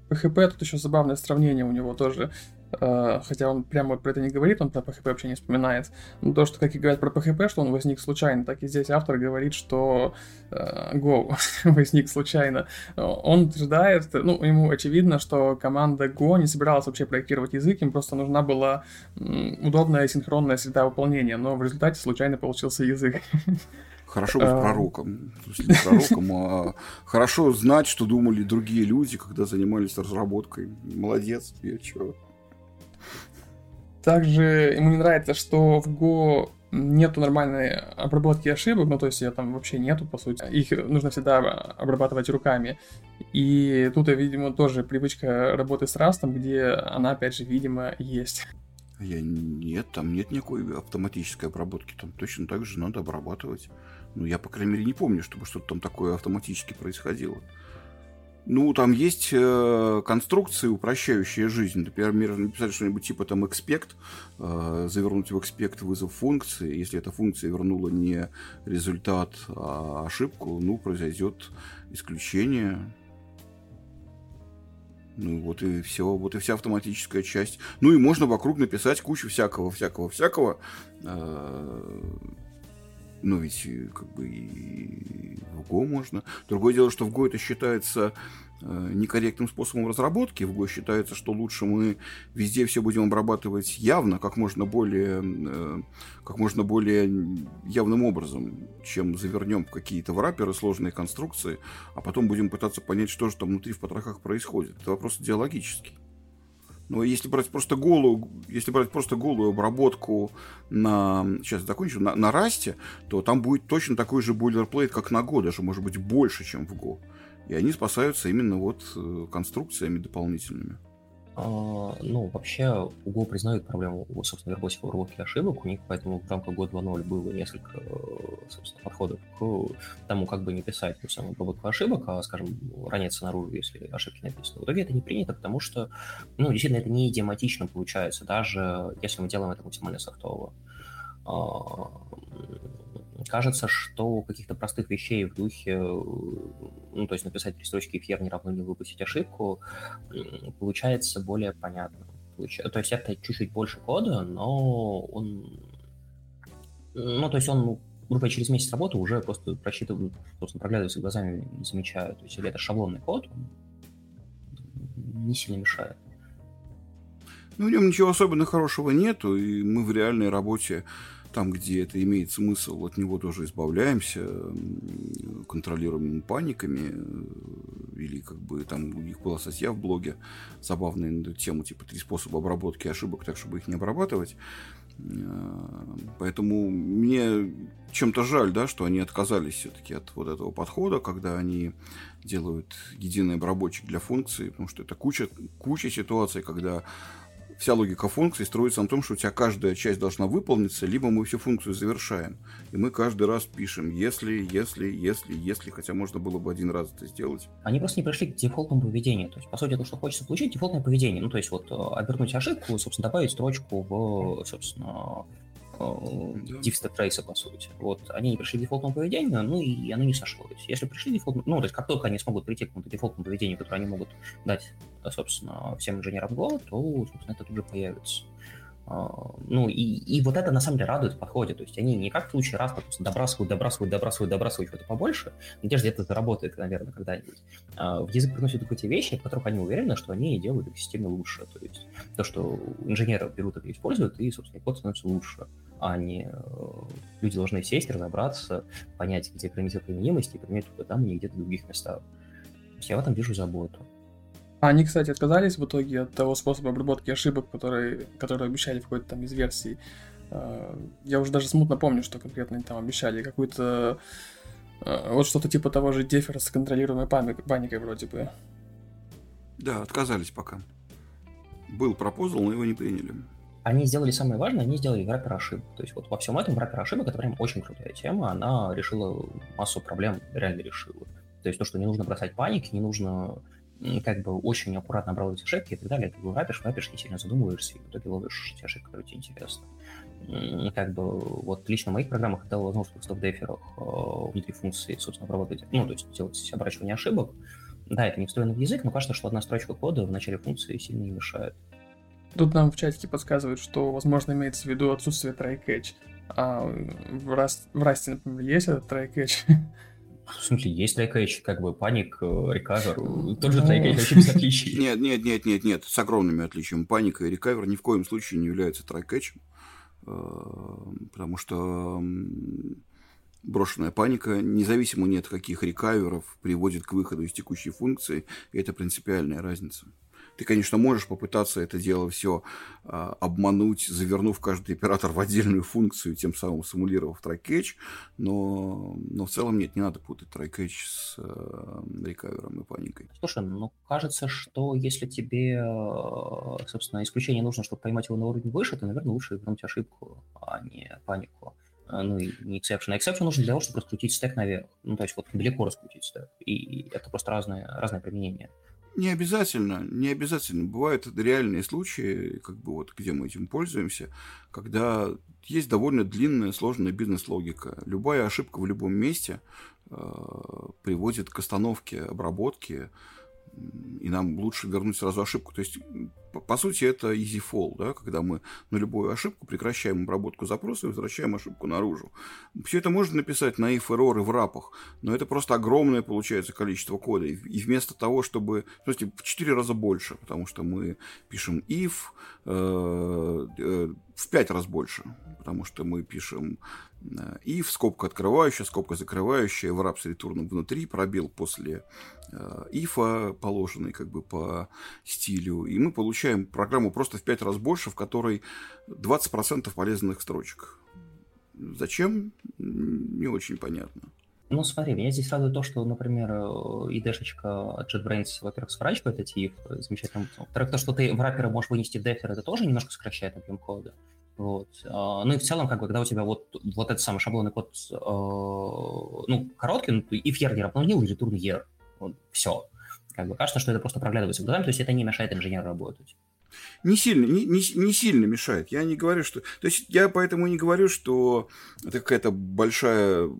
A: PHP, э, тут еще забавное сравнение у него тоже хотя он прямо про это не говорит, он про PHP вообще не вспоминает. Но то, что, как и говорят про PHP, что он возник случайно, так и здесь автор говорит, что э, Go (laughs) возник случайно. Он утверждает, ну, ему очевидно, что команда Go не собиралась вообще проектировать язык, им просто нужна была удобная синхронная среда выполнения, но в результате случайно получился язык.
B: Хорошо быть а. пророком. пророком, а хорошо знать, что думали другие люди, когда занимались разработкой. Молодец, я чё.
A: Также ему не нравится, что в Go нету нормальной обработки ошибок, ну то есть ее там вообще нету, по сути. Их нужно всегда обрабатывать руками. И тут, видимо, тоже привычка работы с растом, где она, опять же, видимо, есть.
B: Я нет, там нет никакой автоматической обработки, там точно так же надо обрабатывать. Ну, я, по крайней мере, не помню, чтобы что-то там такое автоматически происходило. Ну, там есть э, конструкции, упрощающие жизнь. Например, написать что-нибудь типа там expect, э, завернуть в expect вызов функции. Если эта функция вернула не результат, а ошибку, ну, произойдет исключение. Ну, вот и все, вот и вся автоматическая часть. Ну, и можно вокруг написать кучу всякого, всякого, всякого. Э, ну, ведь э, как бы и в Go можно. Другое дело, что в Go это считается э, некорректным способом разработки. В Go считается, что лучше мы везде все будем обрабатывать явно, как можно более, э, как можно более явным образом, чем завернем в какие-то враперы, сложные конструкции, а потом будем пытаться понять, что же там внутри в потрохах происходит. Это вопрос идеологический. Но если брать просто голую, если брать просто голую обработку на, сейчас закончу, на, на расте, то там будет точно такой же бойлерплейт, как на Go, даже может быть больше, чем в Go. И они спасаются именно вот э, конструкциями дополнительными.
C: А, ну, вообще, Google признают проблему, собственно, вербовки обработки ошибок. У них поэтому в рамках года 2.0 было несколько, собственно, подходов к тому, как бы не писать ту самую обработку ошибок, а, скажем, раниться наружу, если ошибки написаны. В итоге это не принято, потому что, ну, действительно, это не идиоматично получается, даже если мы делаем это максимально софтово. Кажется, что каких-то простых вещей в духе, ну, то есть написать три строчки эфир не равно не выпустить ошибку, получается более понятно. То есть это чуть-чуть больше кода, но он... Ну, то есть он, грубо через месяц работы уже просто просчитываю, просто проглядывается глазами и замечаю. То есть если это шаблонный код, он не сильно мешает.
B: Ну, в нем ничего особенно хорошего нету, и мы в реальной работе там, где это имеет смысл, от него тоже избавляемся, контролируемыми паниками, э, или как бы там у них была статья в блоге забавная на эту тему, типа три способа обработки ошибок, так чтобы их не обрабатывать. Э, поэтому мне чем-то жаль, да, что они отказались все-таки от вот этого подхода, когда они делают единый обработчик для функций, потому что это куча, куча ситуаций, когда вся логика функции строится на том, что у тебя каждая часть должна выполниться, либо мы всю функцию завершаем. И мы каждый раз пишем, если, если, если, если, хотя можно было бы один раз это сделать.
C: Они просто не пришли к дефолтному поведению. То есть, по сути, то, что хочется получить, дефолтное поведение. Ну, то есть, вот, э, обернуть ошибку, собственно, добавить строчку в, собственно, дифста трейса, по сути. Вот, они не пришли к дефолтному поведению, ну и оно не сошлось. Если пришли к дефолтному, ну, то есть как только они смогут прийти к какому-то дефолтному поведению, которое они могут дать, собственно, всем инженерам Go, то, собственно, это тут же появится. А, ну, и, и вот это на самом деле радует в подходе. То есть они не как в случае раз просто добрасывают, добрасывают, добрасывают, добрасывают что-то побольше, в надежде это заработает, наверное, когда-нибудь. А в язык приносят только те вещи, в которых они уверены, что они делают их системе лучше. То есть то, что инженеры берут и используют, и, собственно, код становится лучше. А не э, люди должны сесть, разобраться, понять, где границы применимости, и применять только там, и где-то в других местах. Я в этом вижу заботу.
A: Они, кстати, отказались в итоге от того способа обработки ошибок, который, который обещали в какой-то там из версий. А, я уже даже смутно помню, что конкретно они там обещали. Какую-то... А, вот что-то типа того же дефера с контролируемой паникой вроде бы.
B: Да, отказались пока. Был пропозал, но его не приняли.
C: Они сделали самое важное, они сделали враппер ошибок. То есть вот во всем этом враппер ошибок это прям очень крутая тема, она решила массу проблем, реально решила. То есть то, что не нужно бросать паники, не нужно как бы очень аккуратно обрабатывать ошибки и так далее. Ты врапишь, врапишь, не сильно задумываешься, и в итоге ловишь те ошибки, которые тебе интересны. Как бы вот лично в моих программах это возможность в стоп-деферах э, внутри функции, собственно, обрабатывать, ну, то есть делать обращивание ошибок. Да, это не встроено в язык, но кажется, что одна строчка кода в начале функции сильно не мешает.
A: Тут нам в чатике подсказывают, что, возможно, имеется в виду отсутствие try-catch. А в, Rust, в Rust, например, есть этот try-catch? (laughs)
C: В смысле, есть try-catch, как бы паник, рекавер, тот же try-catch, вообще без отличий. (laughs)
B: Нет, нет, нет, нет, нет, с огромными отличиями. Паника и рекавер ни в коем случае не являются э, потому что брошенная паника, независимо ни от каких рекаверов, приводит к выходу из текущей функции, и это принципиальная разница. Ты, конечно, можешь попытаться это дело все а, обмануть, завернув каждый оператор в отдельную функцию, тем самым симулировав трекетч, но, но в целом нет, не надо путать трекетч с э, рекавером и паникой.
C: Слушай, ну кажется, что если тебе, э, собственно, исключение нужно, чтобы поймать его на уровень выше, то, наверное, лучше вернуть ошибку, а не панику ну, и не exception. А exception нужен для того, чтобы раскрутить стек наверх. Ну, то есть вот далеко раскрутить стек. И это просто разное, разное применение.
B: Не обязательно, не обязательно. Бывают реальные случаи, как бы вот где мы этим пользуемся, когда есть довольно длинная, сложная бизнес-логика. Любая ошибка в любом месте э, приводит к остановке обработки, и нам лучше вернуть сразу ошибку. То есть, по, сути, это easy fall, да, когда мы на любую ошибку прекращаем обработку запроса и возвращаем ошибку наружу. Все это можно написать на if error и в рапах, но это просто огромное получается количество кода. И вместо того, чтобы... То есть, в 4 раза больше, потому что мы пишем if, э, э, в 5 раз больше, потому что мы пишем if, скобка открывающая, скобка закрывающая, в раб с ретурном внутри, пробел после э, положенный как бы по стилю, и мы получаем программу просто в 5 раз больше, в которой 20% полезных строчек. Зачем? Не очень понятно.
C: Ну, смотри, меня здесь радует то, что, например, IDшечка JetBrains, во-первых, сворачивает эти if замечательно. Во-вторых, то, что ты в рапера можешь вынести в дефер, это тоже немножко сокращает объем кода. Вот. А, ну и в целом, как бы, когда у тебя вот, вот этот самый шаблонный код, э, ну, короткий, ну, в year не равнил, и return year. Вот, все. Как бы кажется, что это просто проглядывается глазами, то есть это не мешает инженеру работать
B: не сильно, не, не, не сильно мешает. Я не говорю, что... То есть я поэтому не говорю, что это какая-то большая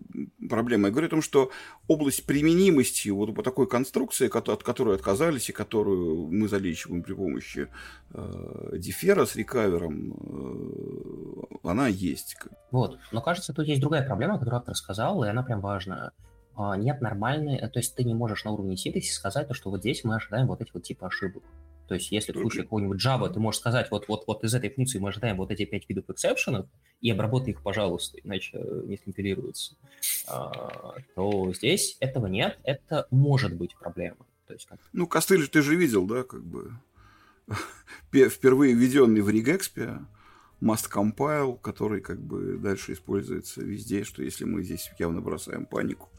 B: проблема. Я говорю о том, что область применимости вот по такой конструкции, от которой отказались и которую мы залечиваем при помощи э, дефера с рекавером, э, она есть.
C: Вот. Но кажется, тут есть другая проблема, которую автор сказал, и она прям важная. А, нет нормальной, то есть ты не можешь на уровне синтезиса сказать, то, что вот здесь мы ожидаем вот эти вот типа ошибок. То есть, если в случае какого-нибудь Java ты можешь сказать, вот, вот, вот из этой функции мы ожидаем вот эти пять видов эксепшенов, и обработай их, пожалуйста, иначе не скомпилируется, а, то здесь этого нет, это может быть проблема. То есть, как...
B: Ну, костыль ты же видел, да, как бы (laughs) впервые введенный в regexp must compile, который как бы дальше используется везде, что если мы здесь явно бросаем панику,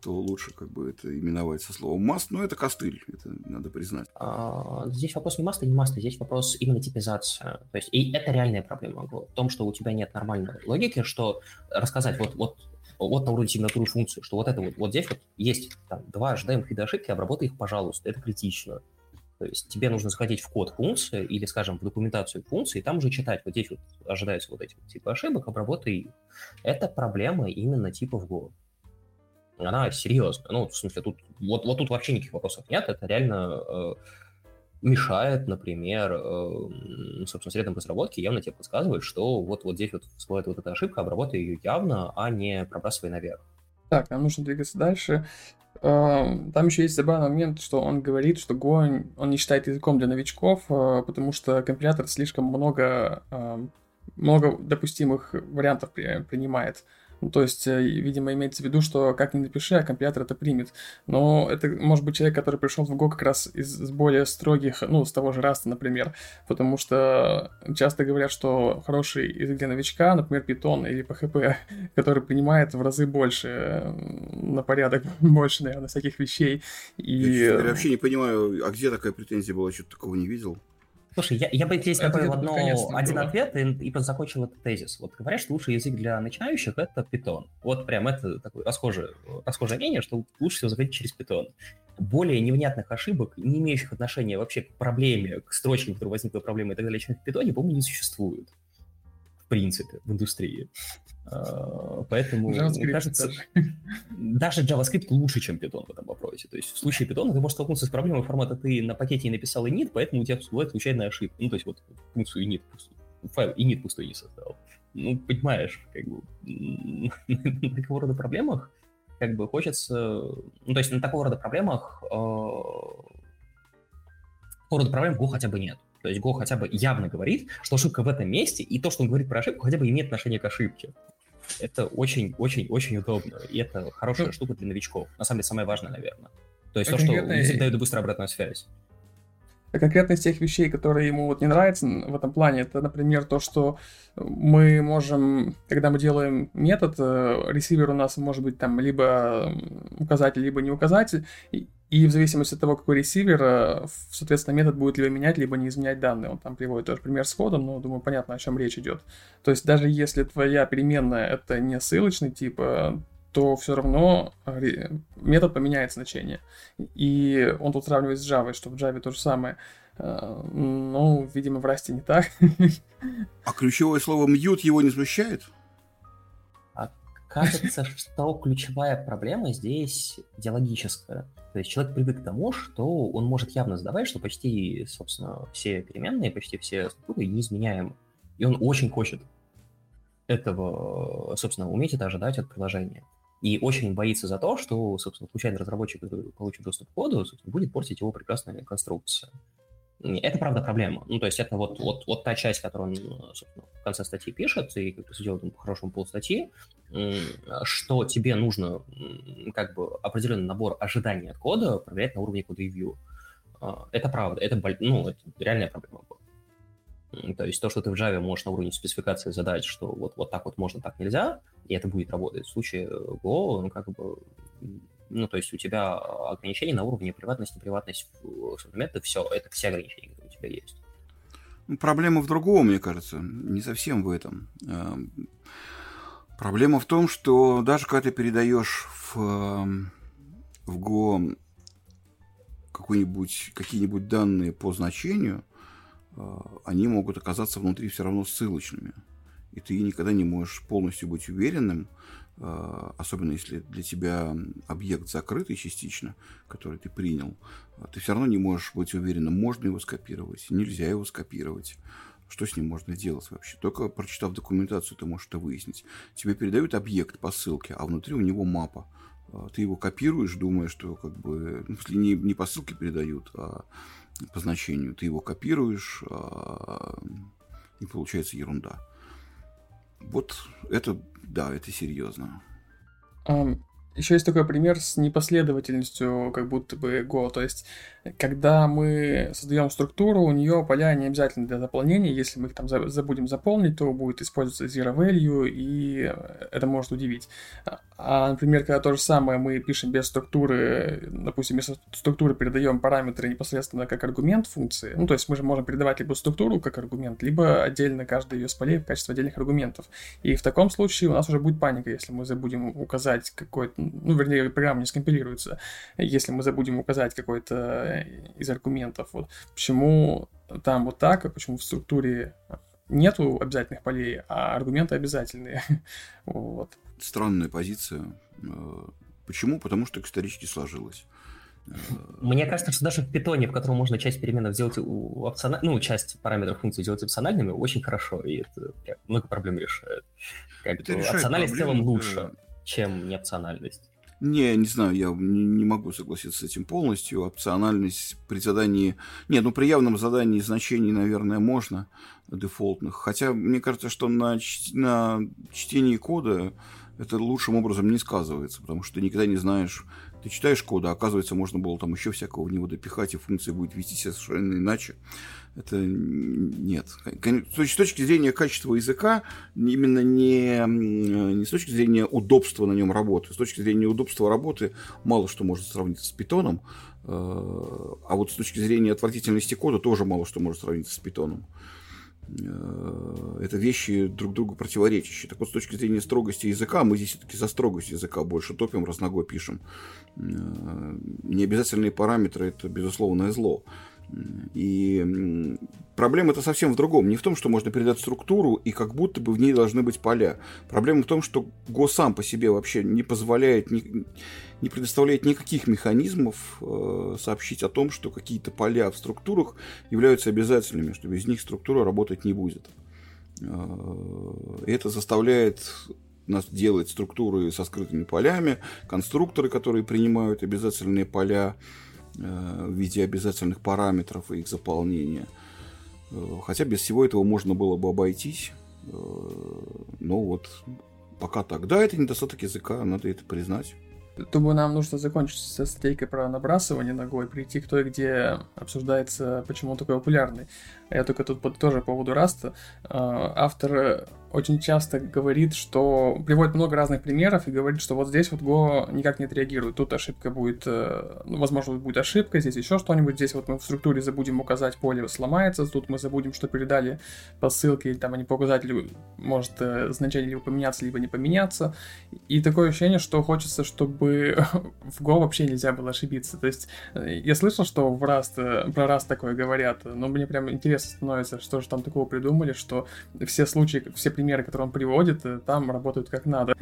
B: то лучше как бы это именовать со словом маст, но это костыль, это надо признать.
C: А, здесь вопрос не маста, не маста, здесь вопрос именно типизации. То есть, и это реальная проблема в том, что у тебя нет нормальной логики, что рассказать вот, вот вот на уровне сигнатуры функции, что вот это вот, вот здесь вот есть там, два ожидаемых вида ошибки, обработай их, пожалуйста, это критично. То есть тебе нужно заходить в код функции или, скажем, в документацию функции, и там уже читать, вот здесь вот ожидаются вот эти типы ошибок, обработай их. Это проблема именно типа в Go она серьезная. Ну, в смысле, тут вот, вот тут вообще никаких вопросов нет. Это реально э, мешает, например, э, собственно, среднем разработке явно тебе подсказывает, что вот, вот здесь вот всплывает вот эта ошибка, обработай ее явно, а не пробрасывай наверх.
A: Так, нам нужно двигаться дальше. Э, там еще есть забавный момент, что он говорит, что Go он не считает языком для новичков, э, потому что компилятор слишком много, э, много допустимых вариантов принимает. Ну, то есть, э, видимо, имеется в виду, что как ни напиши, а компилятор это примет. Но это может быть человек, который пришел в Go как раз из более строгих, ну, с того же Раста, например. Потому что часто говорят, что хороший язык для новичка, например, Python или PHP, (laughs) который принимает в разы больше, на порядок (laughs) больше, наверное, всяких вещей.
B: И... Я, я вообще не понимаю, а где такая претензия была, что-то такого не видел.
C: Слушай, я, я бы здесь добавил одно, один было. ответ и, и закончил этот тезис. Вот говорят, что лучший язык для начинающих — это Python. Вот прям это такое расхожее, расхожее мнение, что лучше всего заходить через Python. Более невнятных ошибок, не имеющих отношения вообще к проблеме, к строчке, которая возникла проблема и так далее, чем в Python, по-моему, не существует. Принципе, в индустрии. А, поэтому, JavaScript мне кажется, даже JavaScript лучше, чем Python в этом вопросе. То есть в случае Python ты можешь столкнуться с проблемой формата ты на пакете и написал init, поэтому у тебя всплывает случайная ошибка. Ну, то есть вот функцию init, файл init пустой не создал. Ну, понимаешь, как бы (laughs) на такого рода проблемах как бы хочется... Ну, то есть на такого рода проблемах э, такого рода проблем Go хотя бы нет. То есть Go хотя бы явно говорит, что ошибка в этом месте, и то, что он говорит про ошибку, хотя бы имеет отношение к ошибке. Это очень-очень-очень удобно, и это хорошая ну, штука для новичков. На самом деле, самое важное, наверное. То есть то, что язык дает быструю обратную связь.
A: А конкретно из тех вещей, которые ему вот не нравятся в этом плане, это, например, то, что мы можем, когда мы делаем метод, э, ресивер у нас может быть там либо указатель, либо не указатель, и, и в зависимости от того, какой ресивер, э, соответственно, метод будет либо менять, либо не изменять данные. Он там приводит тоже пример с кодом, но, думаю, понятно, о чем речь идет. То есть даже если твоя переменная это не ссылочный тип, э, то все равно э, метод поменяет значение. И он тут сравнивает с Java, что в Java то же самое. Ну, видимо, в Расте не так.
B: А ключевое слово mute его не смущает?
C: Кажется, что ключевая проблема здесь идеологическая. То есть человек привык к тому, что он может явно задавать, что почти, собственно, все переменные, почти все структуры неизменяемы. И он очень хочет этого, собственно, уметь это ожидать от приложения. И очень боится за то, что, собственно, случайный разработчик, который получит доступ к коду, будет портить его прекрасная конструкция. Это, правда, проблема. Ну, то есть это вот, вот, вот та часть, которую он, собственно, в конце статьи пишет, и как бы сделает он по-хорошему полстатьи, что тебе нужно как бы определенный набор ожиданий от кода проверять на уровне кода review. А, это правда, это, ну, это реальная проблема. То есть то, что ты в Java можешь на уровне спецификации задать, что вот, вот так вот можно, так нельзя, и это будет работать. В случае Go, ну, как бы, ну, то есть у тебя ограничения на уровне приватность это все, это все ограничения, которые у тебя есть.
B: Ну, проблема в другом, мне кажется, не совсем в этом. Эм, проблема в том, что даже когда ты передаешь в, эм, в Go какие-нибудь данные по значению, а, они могут оказаться внутри все равно ссылочными. И ты никогда не можешь полностью быть уверенным, а, особенно если для тебя объект закрытый частично, который ты принял, а, ты все равно не можешь быть уверенным, можно его скопировать, нельзя его скопировать. Что с ним можно делать вообще? Только прочитав документацию, ты можешь это выяснить. Тебе передают объект по ссылке, а внутри у него мапа. Ты его копируешь, думая, что как бы, ну, не, не по ссылке передают, а по значению. Ты его копируешь, а, и получается ерунда. Вот это, да, это серьезно.
A: Еще есть такой пример с непоследовательностью, как будто бы Go. То есть, когда мы создаем структуру, у нее поля не обязательно для заполнения. Если мы их там забудем заполнить, то будет использоваться zero value, и это может удивить. А, например, когда то же самое мы пишем без структуры, допустим, без структуры передаем параметры непосредственно как аргумент функции, ну, то есть мы же можем передавать либо структуру как аргумент, либо отдельно каждый ее с полей в качестве отдельных аргументов. И в таком случае у нас уже будет паника, если мы забудем указать какой-то, ну, вернее, программа не скомпилируется, если мы забудем указать какой-то из аргументов. Вот почему там вот так, а почему в структуре нету обязательных полей, а аргументы обязательные. (laughs) вот
B: странная позиция. Э, почему? Потому что исторически сложилось.
C: Э, Мне кажется, что даже в питоне, в котором можно часть переменных сделать опциональными, ну, часть параметров функции сделать опциональными, очень хорошо, и это много проблем решает. Как это бы, опциональность в целом лучше, чем неопциональность.
B: Не, не знаю, я не, не могу согласиться с этим полностью. Опциональность при задании... Нет, ну при явном задании значений, наверное, можно дефолтных. Хотя мне кажется, что на, на чтении кода это лучшим образом не сказывается, потому что ты никогда не знаешь, ты читаешь код, а оказывается, можно было там еще всякого в него допихать, и функция будет вести себя совершенно иначе. Это нет. С точки зрения качества языка, именно не, не с точки зрения удобства на нем работы, с точки зрения удобства работы мало что может сравниться с питоном, э, а вот с точки зрения отвратительности кода тоже мало что может сравниться с питоном. Э, это вещи друг другу противоречащие. Так вот, с точки зрения строгости языка, мы здесь все-таки за строгость языка больше топим, раз ногой пишем. Э, необязательные параметры – это безусловное зло. И проблема это совсем в другом. Не в том, что можно передать структуру, и как будто бы в ней должны быть поля. Проблема в том, что Go сам по себе вообще не позволяет, не, не предоставляет никаких механизмов э, сообщить о том, что какие-то поля в структурах являются обязательными, что без них структура работать не будет. Э, это заставляет нас делать структуры со скрытыми полями, конструкторы, которые принимают обязательные поля э, в виде обязательных параметров и их заполнения. Э, хотя без всего этого можно было бы обойтись. Но вот пока так. Да, это недостаток языка, надо это признать.
A: Думаю, нам нужно закончить со статейкой про набрасывание ногой, прийти к той, где обсуждается, почему он такой популярный. Я только тут тоже по поводу Раста. А, автор очень часто говорит, что приводит много разных примеров и говорит, что вот здесь вот Go никак не отреагирует. Тут ошибка будет, э, ну, возможно, будет ошибка, здесь еще что-нибудь. Здесь вот мы в структуре забудем указать поле сломается, тут мы забудем, что передали по ссылке, или там они по указателю может э, значение либо поменяться, либо не поменяться. И такое ощущение, что хочется, чтобы (laughs) в Go вообще нельзя было ошибиться. То есть э, я слышал, что в Rust, про Rust такое говорят, но мне прям интересно становится, что же там такого придумали, что все случаи, все примеры, которые он приводит, э, там работают как надо.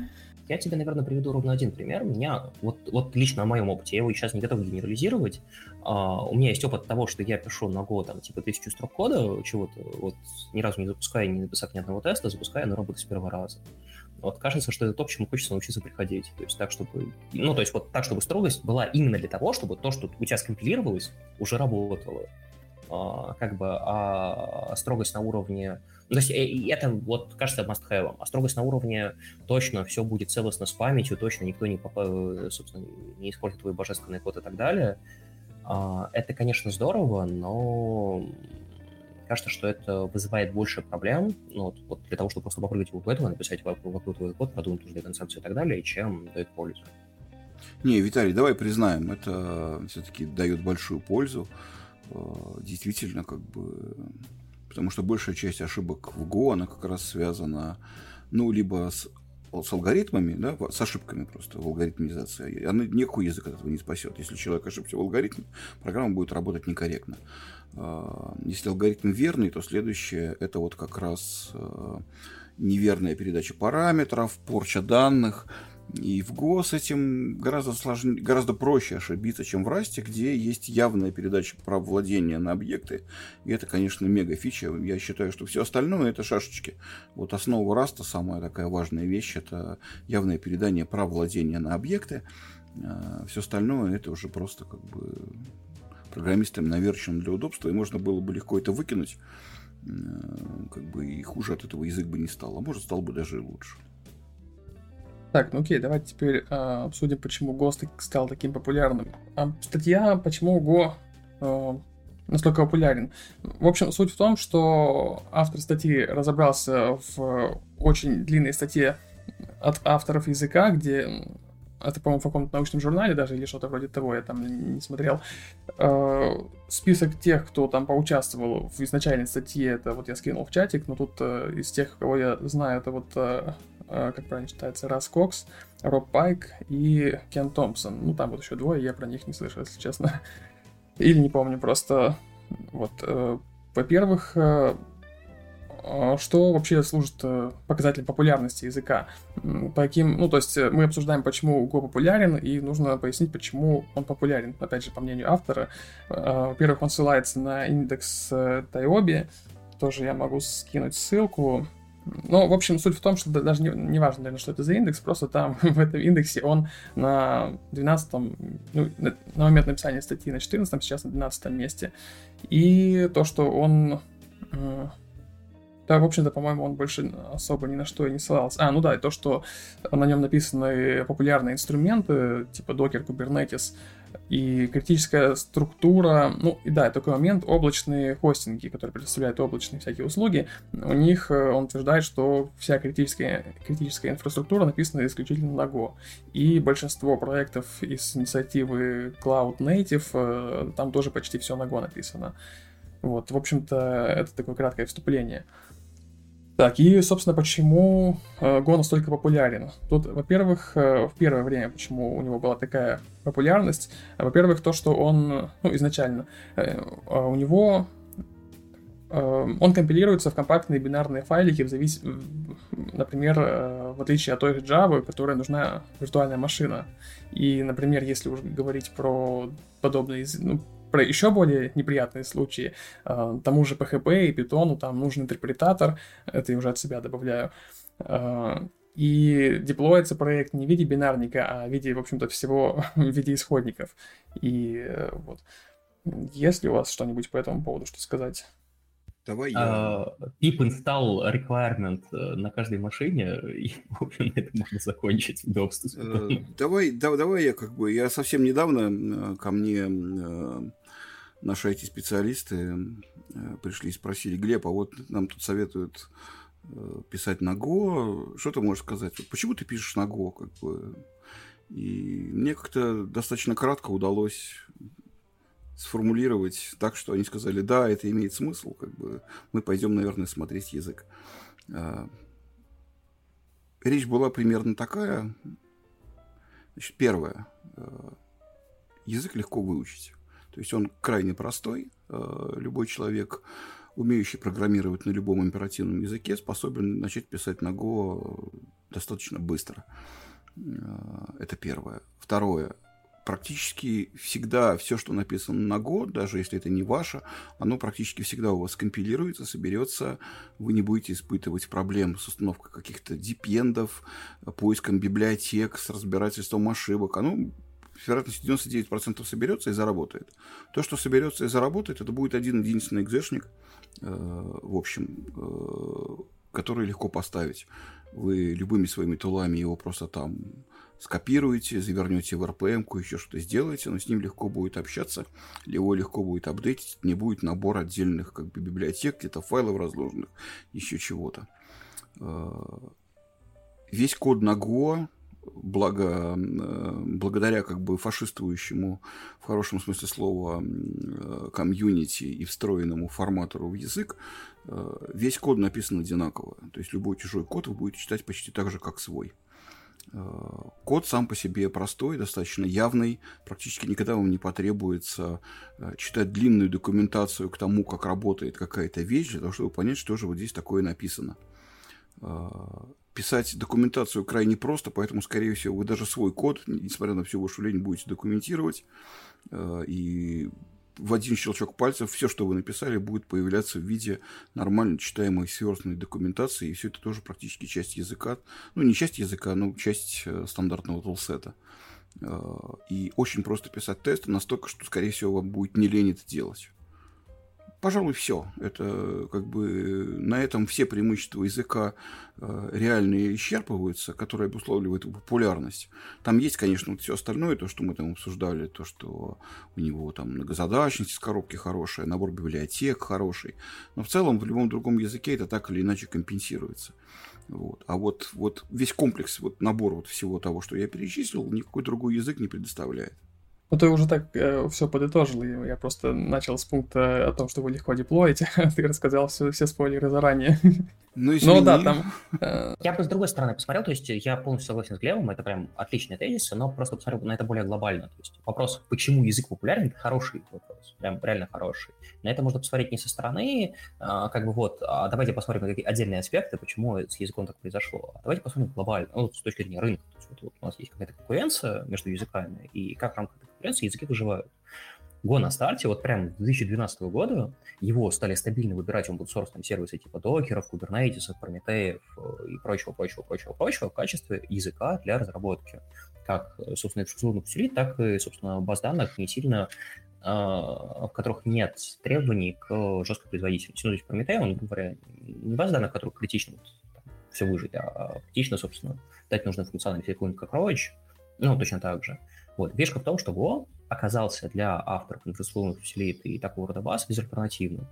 C: Я тебе, наверное, приведу ровно один пример. У меня, вот, вот лично на моем опыте, я его сейчас не готов генерализировать. А, у меня есть опыт того, что я пишу на год, там, типа, тысячу строк кода, чего-то, вот, ни разу не запуская, не написав ни одного теста, запуская, оно работает с первого раза. Вот кажется, что это то, к чему хочется научиться приходить. То есть так, чтобы... Ну, то есть вот так, чтобы строгость была именно для того, чтобы то, что у тебя скомпилировалось, уже работало. А, как бы а строгость на уровне... Ну, то есть и это, вот, кажется, must-have. А строгость на уровне точно все будет целостно с памятью, точно никто не, попа... собственно, не использует твой божественный код и так далее. А, это, конечно, здорово, но кажется, что это вызывает больше проблем, ну, вот, вот для того, чтобы просто попрыгать вокруг этого, написать вокруг, вокруг твой код, продумать уже концепцию и так далее, чем дает пользу.
B: Не, Виталий, давай признаем, это все-таки дает большую пользу. Э, действительно как бы... Потому что большая часть ошибок в Go, она как раз связана, ну, либо с, с алгоритмами, да, с ошибками просто в алгоритмизации. Она никакой язык от этого не спасет. Если человек ошибся в алгоритме, программа будет работать некорректно. Э, если алгоритм верный, то следующее это вот как раз э, неверная передача параметров, порча данных, и в Go с этим гораздо, сложнее, гораздо проще ошибиться, чем в Расте, где есть явная передача прав владения на объекты. И это, конечно, мега фича. Я считаю, что все остальное это шашечки. Вот основа Раста, самая такая важная вещь, это явное передание прав владения на объекты. А все остальное это уже просто как бы программистам наверчено для удобства, и можно было бы легко это выкинуть, как бы и хуже от этого язык бы не стал, а может стал бы даже лучше.
A: Так, ну окей, давайте теперь э, обсудим, почему Go стал таким популярным. А, статья «Почему Go э, настолько популярен». В общем, суть в том, что автор статьи разобрался в очень длинной статье от авторов языка, где это, по-моему, в каком-то научном журнале даже или что-то вроде того, я там не смотрел. Э, список тех, кто там поучаствовал в изначальной статье, это вот я скинул в чатик, но тут э, из тех, кого я знаю, это вот Э, как правильно читается, Рас Кокс, Роб Пайк и Кен Томпсон. Ну, там вот еще двое, я про них не слышал, если честно. (laughs) Или не помню, просто вот, э, во-первых, э, что вообще служит показателем популярности языка? По каким, ну, то есть мы обсуждаем, почему Go популярен, и нужно пояснить, почему он популярен. Опять же, по мнению автора. Во-первых, он ссылается на индекс Тайоби, тоже я могу скинуть ссылку. Ну, в общем, суть в том, что даже не, не важно, наверное, что это за индекс, просто там (laughs) в этом индексе он на 12 ну, на, на момент написания статьи на 14 сейчас на 12 месте. И то, что он... Э, да, в общем-то, по-моему, он больше особо ни на что и не ссылался. А, ну да, и то, что на нем написаны популярные инструменты, типа Docker, Kubernetes, и критическая структура, ну и да, такой момент, облачные хостинги, которые предоставляют облачные всякие услуги, у них э, он утверждает, что вся критическая, критическая инфраструктура написана исключительно на Go. И большинство проектов из инициативы Cloud Native, э, там тоже почти все на Go написано. Вот, в общем-то, это такое краткое вступление. Так, и, собственно, почему э, Go настолько популярен? Тут, во-первых, э, в первое время, почему у него была такая популярность, во-первых, то, что он, ну, изначально, э, а у него он компилируется в компактные бинарные файлики, в завис... например, в отличие от той же Java, которая нужна виртуальная машина. И, например, если уже говорить про подобные, ну, про еще более неприятные случаи, э, тому же PHP и Python, там нужен интерпретатор, это я уже от себя добавляю, э, и деплоится проект не в виде бинарника, а в виде, в общем-то, всего (laughs) в виде исходников. И э, вот. Есть ли у вас что-нибудь по этому поводу, что сказать?
C: Давай я... Uh, pip install requirement на каждой машине, и, в общем, это можно закончить удобство. Uh,
B: давай, да, давай я как бы... Я совсем недавно ко мне наши IT-специалисты пришли и спросили, Глеб, а вот нам тут советуют писать на Go. Что ты можешь сказать? Почему ты пишешь на Go? Как бы? И мне как-то достаточно кратко удалось сформулировать так, что они сказали, да, это имеет смысл, как бы мы пойдем, наверное, смотреть язык. А, речь была примерно такая. Значит, первое. А, язык легко выучить. То есть он крайне простой. А, любой человек, умеющий программировать на любом императивном языке, способен начать писать на Go достаточно быстро. Это первое. Второе практически всегда все, что написано на год, даже если это не ваше, оно практически всегда у вас компилируется, соберется, вы не будете испытывать проблем с установкой каких-то депендов, поиском библиотек, с разбирательством ошибок. Оно с вероятностью 99% соберется и заработает. То, что соберется и заработает, это будет один единственный экзешник, э, в общем, э, который легко поставить. Вы любыми своими тулами его просто там скопируете, завернете в RPM, еще что-то сделаете, но с ним легко будет общаться, его легко будет апдейтить, не будет набор отдельных как бы библиотек, где-то файлов разложенных, еще чего-то. Э, весь код на Go, благо, э, благодаря как бы фашистующему, в хорошем смысле слова, э, комьюнити и встроенному форматору в язык, весь код написан одинаково. То есть любой чужой код вы будете читать почти так же, как свой. Э, код сам по себе простой, достаточно явный. Практически никогда вам не потребуется э, читать длинную документацию к тому, как работает какая-то вещь, для того, чтобы понять, что же вот здесь такое написано. Э, писать документацию крайне просто, поэтому, скорее всего, вы даже свой код, несмотря на всю вашу лень, будете документировать. И в один щелчок пальцев все, что вы написали, будет появляться в виде нормально читаемой сверстной документации, и все это тоже практически часть языка, ну не часть языка, но часть э, стандартного тулсета. Э, и очень просто писать тесты настолько, что, скорее всего, вам будет не лень это делать пожалуй, все. Это как бы на этом все преимущества языка э, реально исчерпываются, которые обусловливают его популярность. Там есть, конечно, вот все остальное, то, что мы там обсуждали, то, что у него там многозадачность из коробки хорошая, набор библиотек хороший. Но в целом в любом другом языке это так или иначе компенсируется. Вот. А вот, вот весь комплекс, вот набор вот всего того, что я перечислил, никакой другой язык не предоставляет.
A: Ну, ты уже так э, все подытожил, и я просто начал с пункта о том, что вы легко деплоите. (laughs) ты рассказал все, все спойлеры заранее. (laughs)
C: Ну, ну да, там... Э... Я бы с другой стороны посмотрел, то есть я полностью согласен с Глебом, это прям отличный тезис, но просто посмотрел на это более глобально. То есть вопрос, почему язык популярен, это хороший вопрос, прям реально хороший. На это можно посмотреть не со стороны, а, как бы вот, а давайте посмотрим на какие отдельные аспекты, почему с языком так произошло. А давайте посмотрим глобально, ну, с точки зрения рынка. То есть вот, вот у нас есть какая-то конкуренция между языками, и как в рамках конкуренции языки выживают. Go на старте, вот прям 2012 года, его стали стабильно выбирать source сервисы типа докеров, кубернетисов, прометеев э, и прочего, прочего, прочего, прочего в качестве языка для разработки. Как, собственно, инфраструктурных усилий, так и, собственно, баз данных не сильно э, в которых нет требований к жесткой производительности. Ну, то есть Прометей, он, говоря, не база данных, в которых критично все выжить, а критично, собственно, дать нужную функциональность какой-нибудь как Roach, ну, точно так же. Вот. Фишка в том, что Go оказался для авторов инфраструктурных усилий и такого рода баз безальтернативным.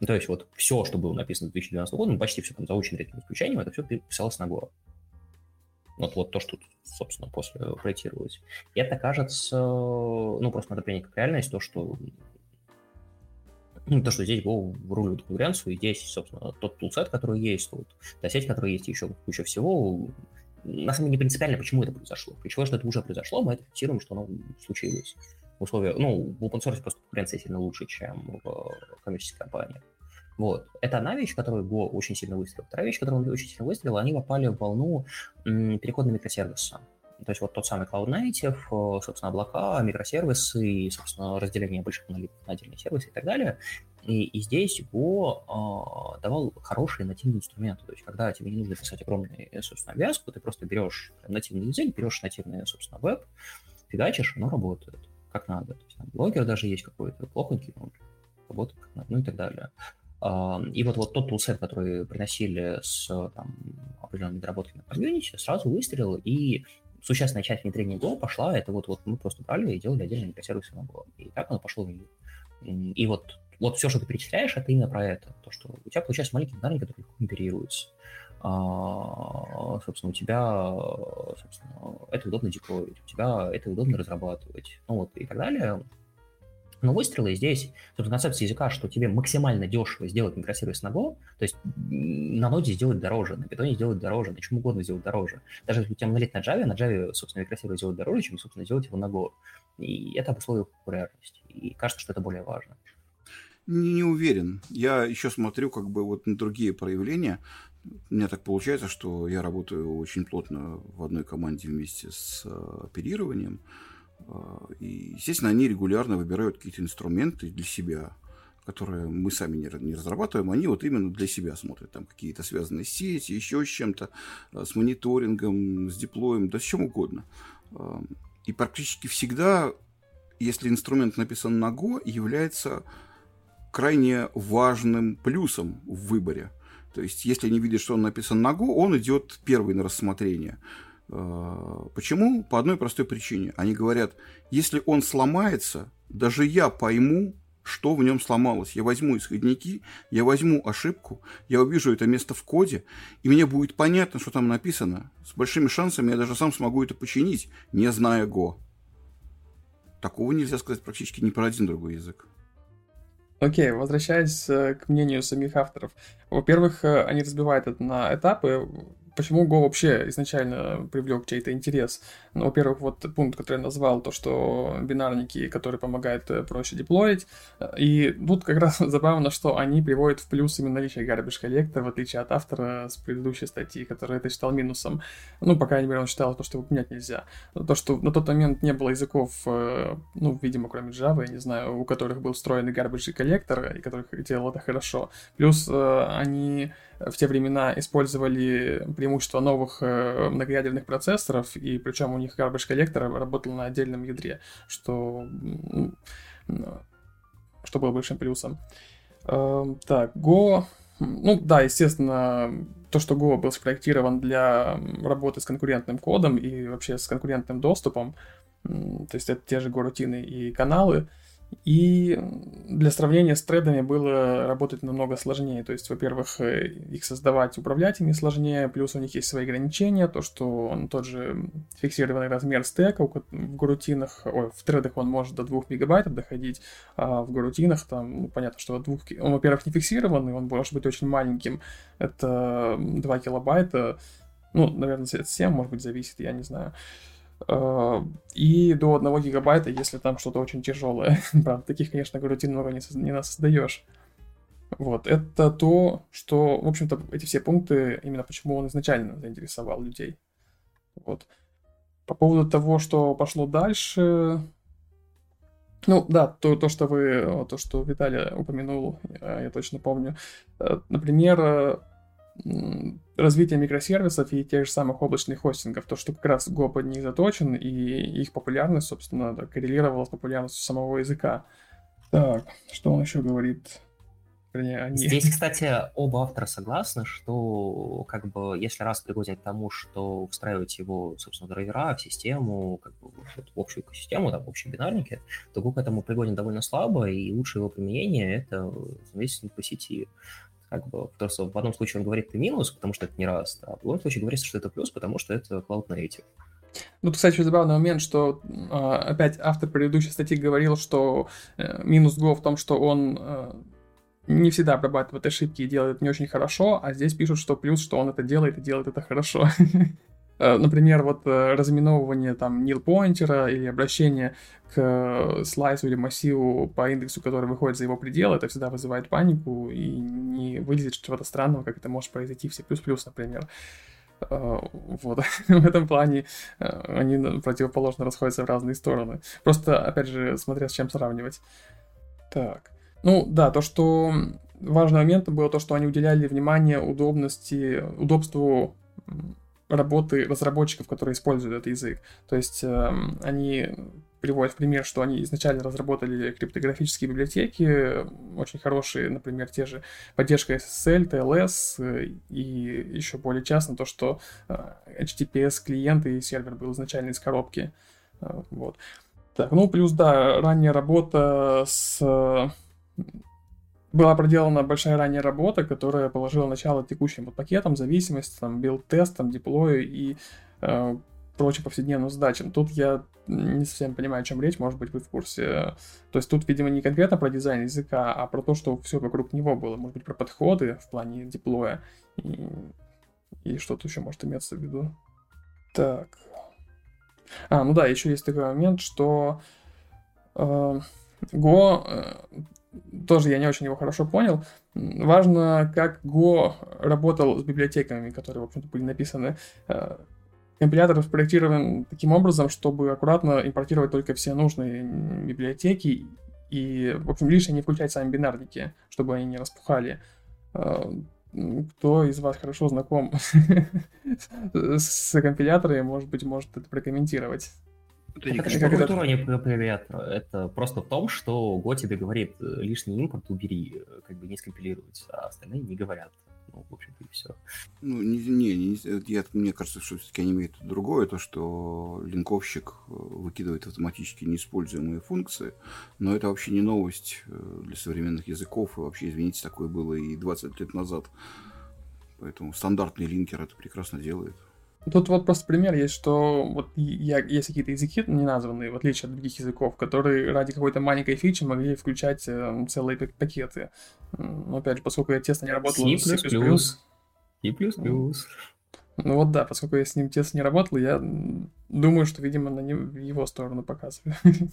C: Ну, то есть вот все, что было написано в 2012 году, ну, почти все там за редким исключением, это все писалось на Go. Вот, вот то, что тут, собственно, после проектировалось. И это кажется, ну, просто надо принять как реальность, то, что ну, то, что здесь Go рулит конкуренцию, и здесь, собственно, тот тулсет, который есть, тут, та сеть, которая есть, еще куча всего, на самом деле не принципиально, почему это произошло. Ключевое, что это уже произошло, мы это фиксируем, что оно случилось. В условиях, ну, в open source просто конкуренция сильно лучше, чем в коммерческой компании. Вот. Это одна вещь, которую Go очень сильно выстрелил. Вторая вещь, которую он очень сильно выстрелил, они попали в волну перехода на. То есть вот тот самый Cloud Native, э, собственно, облака, микросервисы, собственно, разделение больших монолитов на отдельные сервисы и так далее. И, и здесь Go э, давал хорошие нативные инструменты. То есть когда тебе не нужно писать огромную, собственно, обвязку, ты просто берешь нативный язык, берешь нативный, собственно, веб, фигачишь, оно работает как надо. То есть, там, блогер даже есть какой-то плохонький, он работает как надо, ну и так далее. И вот, вот тот тулсет, который приносили с там, определенными доработками по комьюнити, сразу выстрелил, и существенная часть внедрения Go пошла, это вот, вот мы просто брали и делали отдельные микросервисы на Go. И так оно пошло в мир. И вот, вот все, что ты перечисляешь, это именно про это. То, что у тебя получается маленький бинарник, который легко империруется. А, собственно, у тебя собственно, это удобно деплоить, у тебя это удобно разрабатывать, ну вот и так далее. Но выстрелы здесь, собственно, концепция языка, что тебе максимально дешево сделать микросервис на Go, то есть на ноде сделать дороже, на питоне сделать дороже, на чем угодно сделать дороже. Даже если у тебя монолит на Java, на Java, собственно, микросервис сделать дороже, чем, собственно, сделать его на Go. И это обусловило популярность. И кажется, что это более важно.
B: Не уверен. Я еще смотрю как бы вот на другие проявления. У меня так получается, что я работаю очень плотно в одной команде вместе с э, оперированием. А, и, естественно, они регулярно выбирают какие-то инструменты для себя, которые мы сами не, не разрабатываем, они вот именно для себя смотрят, там какие-то связанные сети, еще с чем-то, а, с мониторингом, с диплоем, да с чем угодно. А, и практически всегда, если инструмент написан на Go, является крайне важным плюсом в выборе. То есть, если они видят, что он написан на Go, он идет первый на рассмотрение. А, почему? По одной простой причине. Они говорят, если он сломается, даже я пойму, что в нем сломалось. Я возьму исходники, я возьму ошибку, я увижу это место в коде, и мне будет понятно, что там написано. С большими шансами я даже сам смогу это починить, не зная Go. Такого нельзя сказать практически ни про один другой язык.
A: Окей, okay, возвращаясь э, к мнению самих авторов. Во-первых, э, они разбивают это на этапы. Почему Go вообще изначально привлек чей-то интерес? Ну, во-первых, вот пункт, который я назвал, то, что бинарники, которые помогают э, проще деплоить. И тут как (laughs) раз забавно, что они приводят в плюс именно наличие garbage collector, в отличие от автора с предыдущей статьи, который это считал минусом. Ну, по крайней мере, он считал то, что его поменять нельзя. То, что на тот момент не было языков, э, ну, видимо, кроме Java, я не знаю, у которых был встроенный garbage collector, и которых делал это хорошо. Плюс э, они в те времена использовали преимущество новых э, многоядерных процессоров, и причем у них garbage collector работал на отдельном ядре, что, что было большим плюсом. Э, так, Go... Ну да, естественно, то, что Go был спроектирован для работы с конкурентным кодом и вообще с конкурентным доступом, то есть это те же горутины и каналы, и для сравнения с тредами было работать намного сложнее. То есть, во-первых, э, их создавать, управлять ими сложнее, плюс у них есть свои ограничения, то, что он тот же фиксированный размер стека в горутинах, ой, в тредах он может до 2 мегабайтов доходить, а в горутинах там, ну, понятно, что двух, он, во-первых, не фиксированный, он может быть очень маленьким, это 2 килобайта, ну, наверное, от 7, может быть, зависит, я не знаю. Э, и до 1 гигабайта, если там что-то очень тяжелое. (laughs) Правда, таких, конечно, гарутин много не, не создаешь. Вот, это то, что, в общем-то, эти все пункты, именно почему он изначально заинтересовал людей. Вот. По поводу того, что пошло дальше, ну, да, то, то, что вы, то, что Виталий упомянул, я точно помню. Э, например, развитие микросервисов и тех же самых облачных хостингов, то, что как раз Go под них заточен, и их популярность, собственно, да, коррелировала с популярностью самого языка. Так, что он еще говорит?
C: Здесь, кстати, оба автора согласны, что как бы если раз пригоден к тому, что встраивать его, собственно, драйвера в систему, как бы в общую экосистему, да, в общие бинарники, то Go к этому пригоден довольно слабо, и лучшее его применение — это зависит по сети как бы, потому что в одном случае он говорит это минус, потому что это не раз, а в другом случае говорится, что это плюс, потому что это Cloud Native.
A: Ну, кстати, забавный момент, что а, опять автор предыдущей статьи говорил, что э, минус Go в том, что он э, не всегда обрабатывает ошибки и делает не очень хорошо, а здесь пишут, что плюс, что он это делает и делает это хорошо. (laughs) Э, например, вот э, разминовывание там nil поинтера или обращение к слайсу или массиву по индексу, который выходит за его пределы, это всегда вызывает панику и не выглядит чего-то странного, как это может произойти в C++, например. Э, вот. (laughs) в этом плане они противоположно расходятся в разные стороны. Просто, опять же, смотря с чем сравнивать. Так. Ну, да, то, что важным моментом было то, что они уделяли внимание удобности, удобству работы разработчиков, которые используют этот язык. То есть э, они приводят в пример, что они изначально разработали криптографические библиотеки, очень хорошие, например, те же поддержка SSL, TLS, э, и еще более частно то, что э, HTTPS клиент и сервер был изначально из коробки. Э, вот. Так, ну плюс, да, ранняя работа с была проделана большая ранняя работа, которая положила начало текущим вот пакетам, зависимостям, билд-тестам, деплою и э, прочим повседневным задачам. Тут я не совсем понимаю, о чем речь, может быть, вы в курсе. То есть тут, видимо, не конкретно про дизайн языка, а про то, что все вокруг него было. Может быть, про подходы в плане деплоя и, и что-то еще может иметься в виду. Так. А, ну да, еще есть такой момент, что э, Go тоже я не очень его хорошо понял. Важно, как Go работал с библиотеками, которые, в общем-то, были написаны. Э, компилятор спроектирован таким образом, чтобы аккуратно импортировать только все нужные библиотеки и, в общем, лишнее не включать сами бинарники, чтобы они не распухали. Э, кто из вас хорошо знаком (laughs) с компиляторами, может быть, может это прокомментировать.
C: Это, это же культура не привет. Это просто в том, что Го тебе говорит, э, лишний импорт убери, э, как бы не скомпилировать, а остальные не говорят. Ну, в общем-то, и все.
B: Ну, не, не, не я, мне кажется, что все-таки они имеют другое, то, что линковщик э, выкидывает автоматически неиспользуемые функции, но это вообще не новость для современных языков, и вообще, извините, такое было и 20 лет назад. Поэтому стандартный линкер это прекрасно делает.
A: Тут вот просто пример есть, что вот я, есть какие-то языки не названные, в отличие от других языков, которые ради какой-то маленькой фичи могли включать э, целые пакеты. Но опять же, поскольку я тесно не работал
C: C++, с C++, C++.
A: Ну вот да, поскольку я с ним тесно не работал, я думаю, что, видимо, на его сторону показываю. (laughs)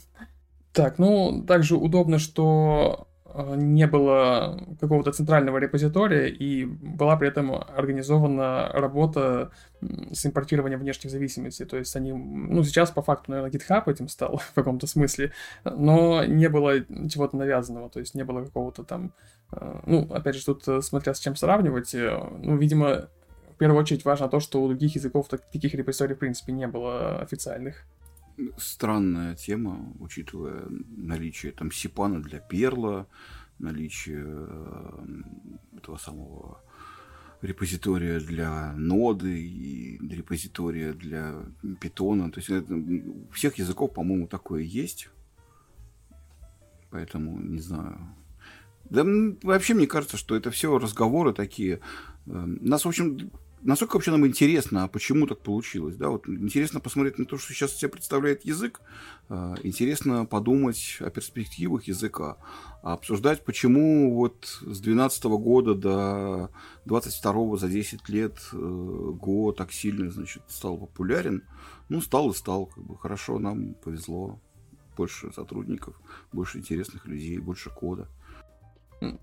A: Так, ну, также удобно, что не было какого-то центрального репозитория, и была при этом организована работа с импортированием внешних зависимостей. То есть они, ну, сейчас по факту, наверное, GitHub этим стал (laughs) в каком-то смысле, но не было чего-то навязанного, то есть не было какого-то там, э, ну, опять же, тут э, смотря с чем сравнивать, ну, видимо, в первую очередь важно то, что у других языков таких репозиторий, в принципе, не было официальных
B: странная тема, учитывая наличие там сипана для перла, наличие э, этого самого репозитория для ноды и репозитория для питона. То есть это, у всех языков, по-моему, такое есть. Поэтому не знаю. Да вообще мне кажется, что это все разговоры такие. Э, нас, в общем, насколько вообще нам интересно, а почему так получилось? Да, вот интересно посмотреть на то, что сейчас себе представляет язык, а, интересно подумать о перспективах языка, а обсуждать, почему вот с 2012 года до 22 за 10 лет э, Го так сильно, значит, стал популярен. Ну, стал и стал, как бы хорошо, нам повезло. Больше сотрудников, больше интересных людей, больше кода.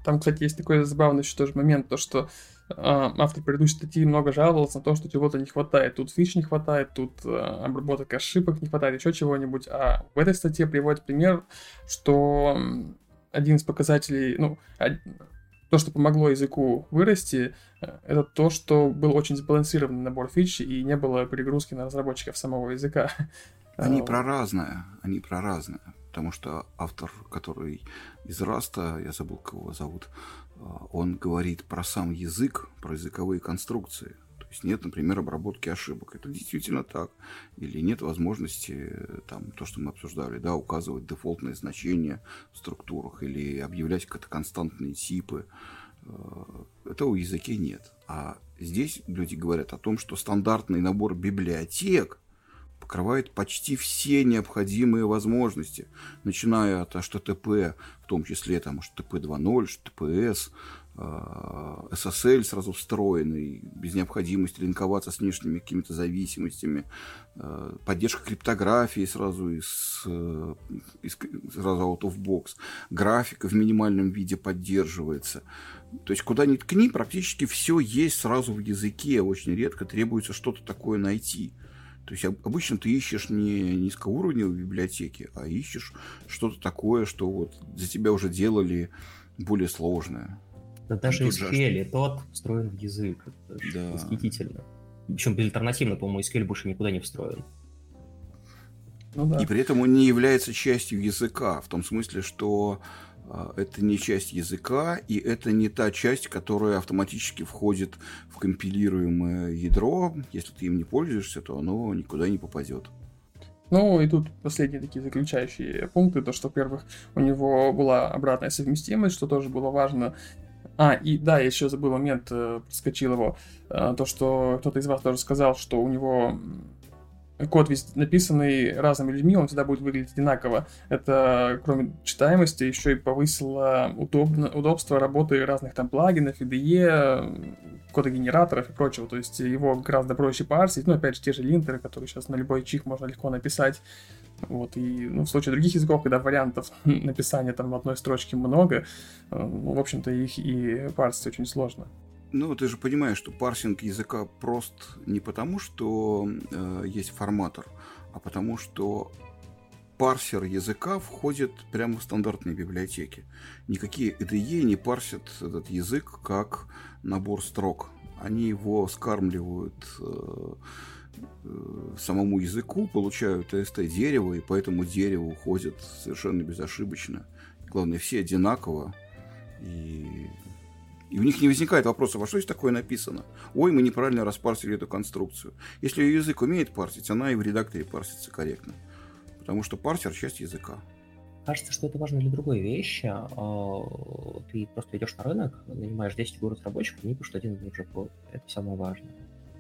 A: Там, кстати, есть такой забавный еще тоже момент, то, что э, автор предыдущей статьи много жаловался на то, что чего-то не хватает. Тут фич не хватает, тут э, обработок ошибок не хватает, еще чего-нибудь. А в этой статье приводит пример, что один из показателей, ну, то, что помогло языку вырасти, э, это то, что был очень сбалансированный набор фич и не было перегрузки на разработчиков самого языка.
B: Они про разное, они про разное потому что автор, который из Rust а, я забыл, кого его зовут, а, он говорит про сам язык, про языковые конструкции. То есть нет, например, обработки ошибок. Это действительно так. Или нет возможности, там, то, что мы обсуждали, да, указывать дефолтные значения в структурах или объявлять какие-то константные типы. А, этого в языке нет. А здесь люди говорят о том, что стандартный набор библиотек покрывает почти все необходимые возможности, начиная от HTTP, в том числе там HTTP 2.0, HTTPS, SSL сразу встроенный, без необходимости линковаться с внешними какими-то зависимостями, э, поддержка криптографии сразу из, э, из сразу out of box, графика в минимальном виде поддерживается. То есть куда ни ткни, практически все есть сразу в языке, очень редко требуется что-то такое найти. То есть обычно ты ищешь не низкоуровневые библиотеки, а ищешь что-то такое, что вот за тебя уже делали более сложное.
C: Да даже SQL, тот встроен в язык. Это да. восхитительно. Причем безальтернативно, по-моему, SQL больше никуда не встроен.
B: Ну, да. И при этом он не является частью языка, в том смысле, что это не часть языка, и это не та часть, которая автоматически входит в компилируемое ядро. Если ты им не пользуешься, то оно никуда не попадет.
A: Ну, и тут последние такие заключающие пункты, то, что, во-первых, у него была обратная совместимость, что тоже было важно, а, и да, я еще забыл момент, э, проскочил его, э, то, что кто-то из вас тоже сказал, что у него код весь написанный разными людьми, он всегда будет выглядеть одинаково. Это, кроме читаемости, еще и повысило удобно, удобство работы разных там плагинов, IDE, кодогенераторов и прочего. То есть его гораздо проще парсить. Ну, опять же, те же линтеры, которые сейчас на любой чих можно легко написать. Вот, и ну, в случае других языков, когда вариантов (laughs) написания там в одной строчке много, ну, в общем-то, их и парсить очень сложно.
B: Ну, ты же понимаешь, что парсинг языка прост не потому, что э, есть форматор, а потому что парсер языка входит прямо в стандартные библиотеки. Никакие IDE не парсят этот язык как набор строк. Они его скармливают э, Э, самому языку, получают TST дерево, и по этому дереву уходят совершенно безошибочно. Главное, все одинаково. И, и у них не возникает вопроса, во что здесь такое написано? Ой, мы неправильно распарсили эту конструкцию. Если язык умеет парсить, она и в редакторе парсится корректно. Потому что парсер – часть языка.
C: Кажется, что это важно для другой вещи. А, ты просто идешь на рынок, нанимаешь 10 разработчиков, они пишут один и тот же код. Это самое важное.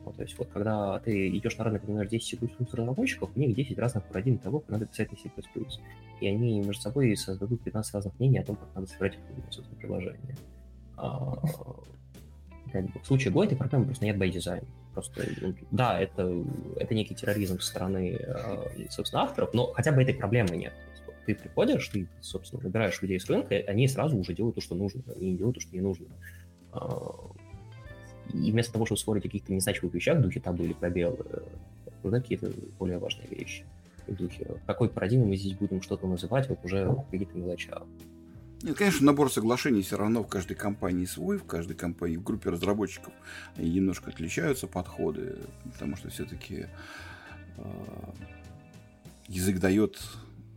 C: Ну, то есть вот когда ты идешь на рынок, например, 10 C++ разработчиков, у них 10 разных парадигм того, как надо писать на C++. И они между собой создадут 15 разных мнений о том, как надо собирать собственно, приложение. А, в случае Go этой проблемы просто нет by design. Просто, ну, да, это, это некий терроризм со стороны, а, собственно, авторов, но хотя бы этой проблемы нет. Ты приходишь, ты, собственно, выбираешь людей с рынка, и они сразу уже делают то, что нужно, они не делают то, что не нужно. А, и вместо того, чтобы спорить о каких-то незначимых вещах, духе табу или пробел, нужны какие-то более важные вещи. В духе, какой парадигмой мы здесь будем что-то называть, вот уже какие-то мелочах.
B: Нет, конечно, набор соглашений все равно в каждой компании свой, в каждой компании, в группе разработчиков немножко отличаются подходы, потому что все-таки э, язык дает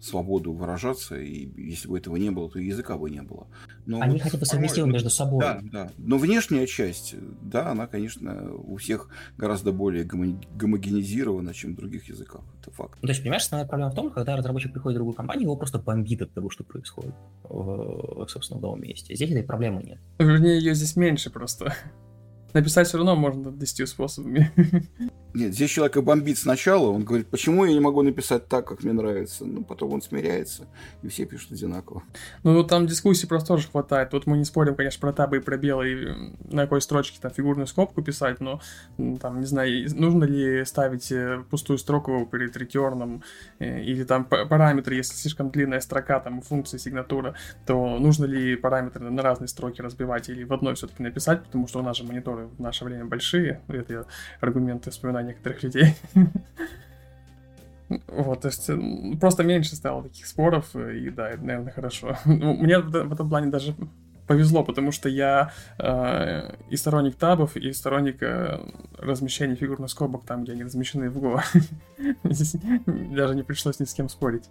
B: свободу выражаться, и если бы этого не было, то и языка бы не было.
C: Но Они вот хотя бы совместимы между собой.
B: Да, да. Но внешняя часть, да, она, конечно, у всех гораздо более гомогенизирована, чем в других языках. Это факт.
C: Ну, то есть, понимаешь, основная проблема в том, когда разработчик приходит в другую компанию, его просто бомбит от того, что происходит в, собственно, в новом месте. Здесь этой проблемы нет.
A: Вернее, ее здесь меньше просто. (laughs) Написать все равно можно 10 способами. (laughs)
B: Нет, здесь человека бомбит сначала, он говорит, почему я не могу написать так, как мне нравится. Ну, потом он смиряется, и все пишут одинаково.
A: Ну, там дискуссий просто тоже хватает. Вот мы не спорим, конечно, про табы и пробелы, и на какой строчке там фигурную скобку писать, но там, не знаю, нужно ли ставить э, пустую строку перед ретерном, э, или там параметры, если слишком длинная строка, там, функции сигнатура, то нужно ли параметры на разные строки разбивать или в одной все-таки написать, потому что у нас же мониторы в наше время большие, это аргументы вспоминаю некоторых людей. (laughs) Вот, то есть просто меньше стало таких споров, и да, это, наверное, хорошо. (laughs) Ну, мне в, этом плане даже повезло, потому что я э, и сторонник табов, и сторонник э, размещения фигурных скобок там, где они размещены в Go. (laughs) Здесь даже не пришлось ни с кем спорить.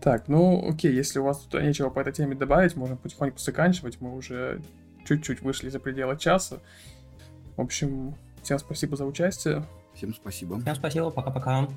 A: Так, ну окей, если у вас тут нечего по этой теме добавить, можно потихоньку заканчивать. Мы уже чуть-чуть вышли за пределы часа. В общем, всем спасибо за участие.
B: Всем спасибо.
C: Всем спасибо, пока-пока.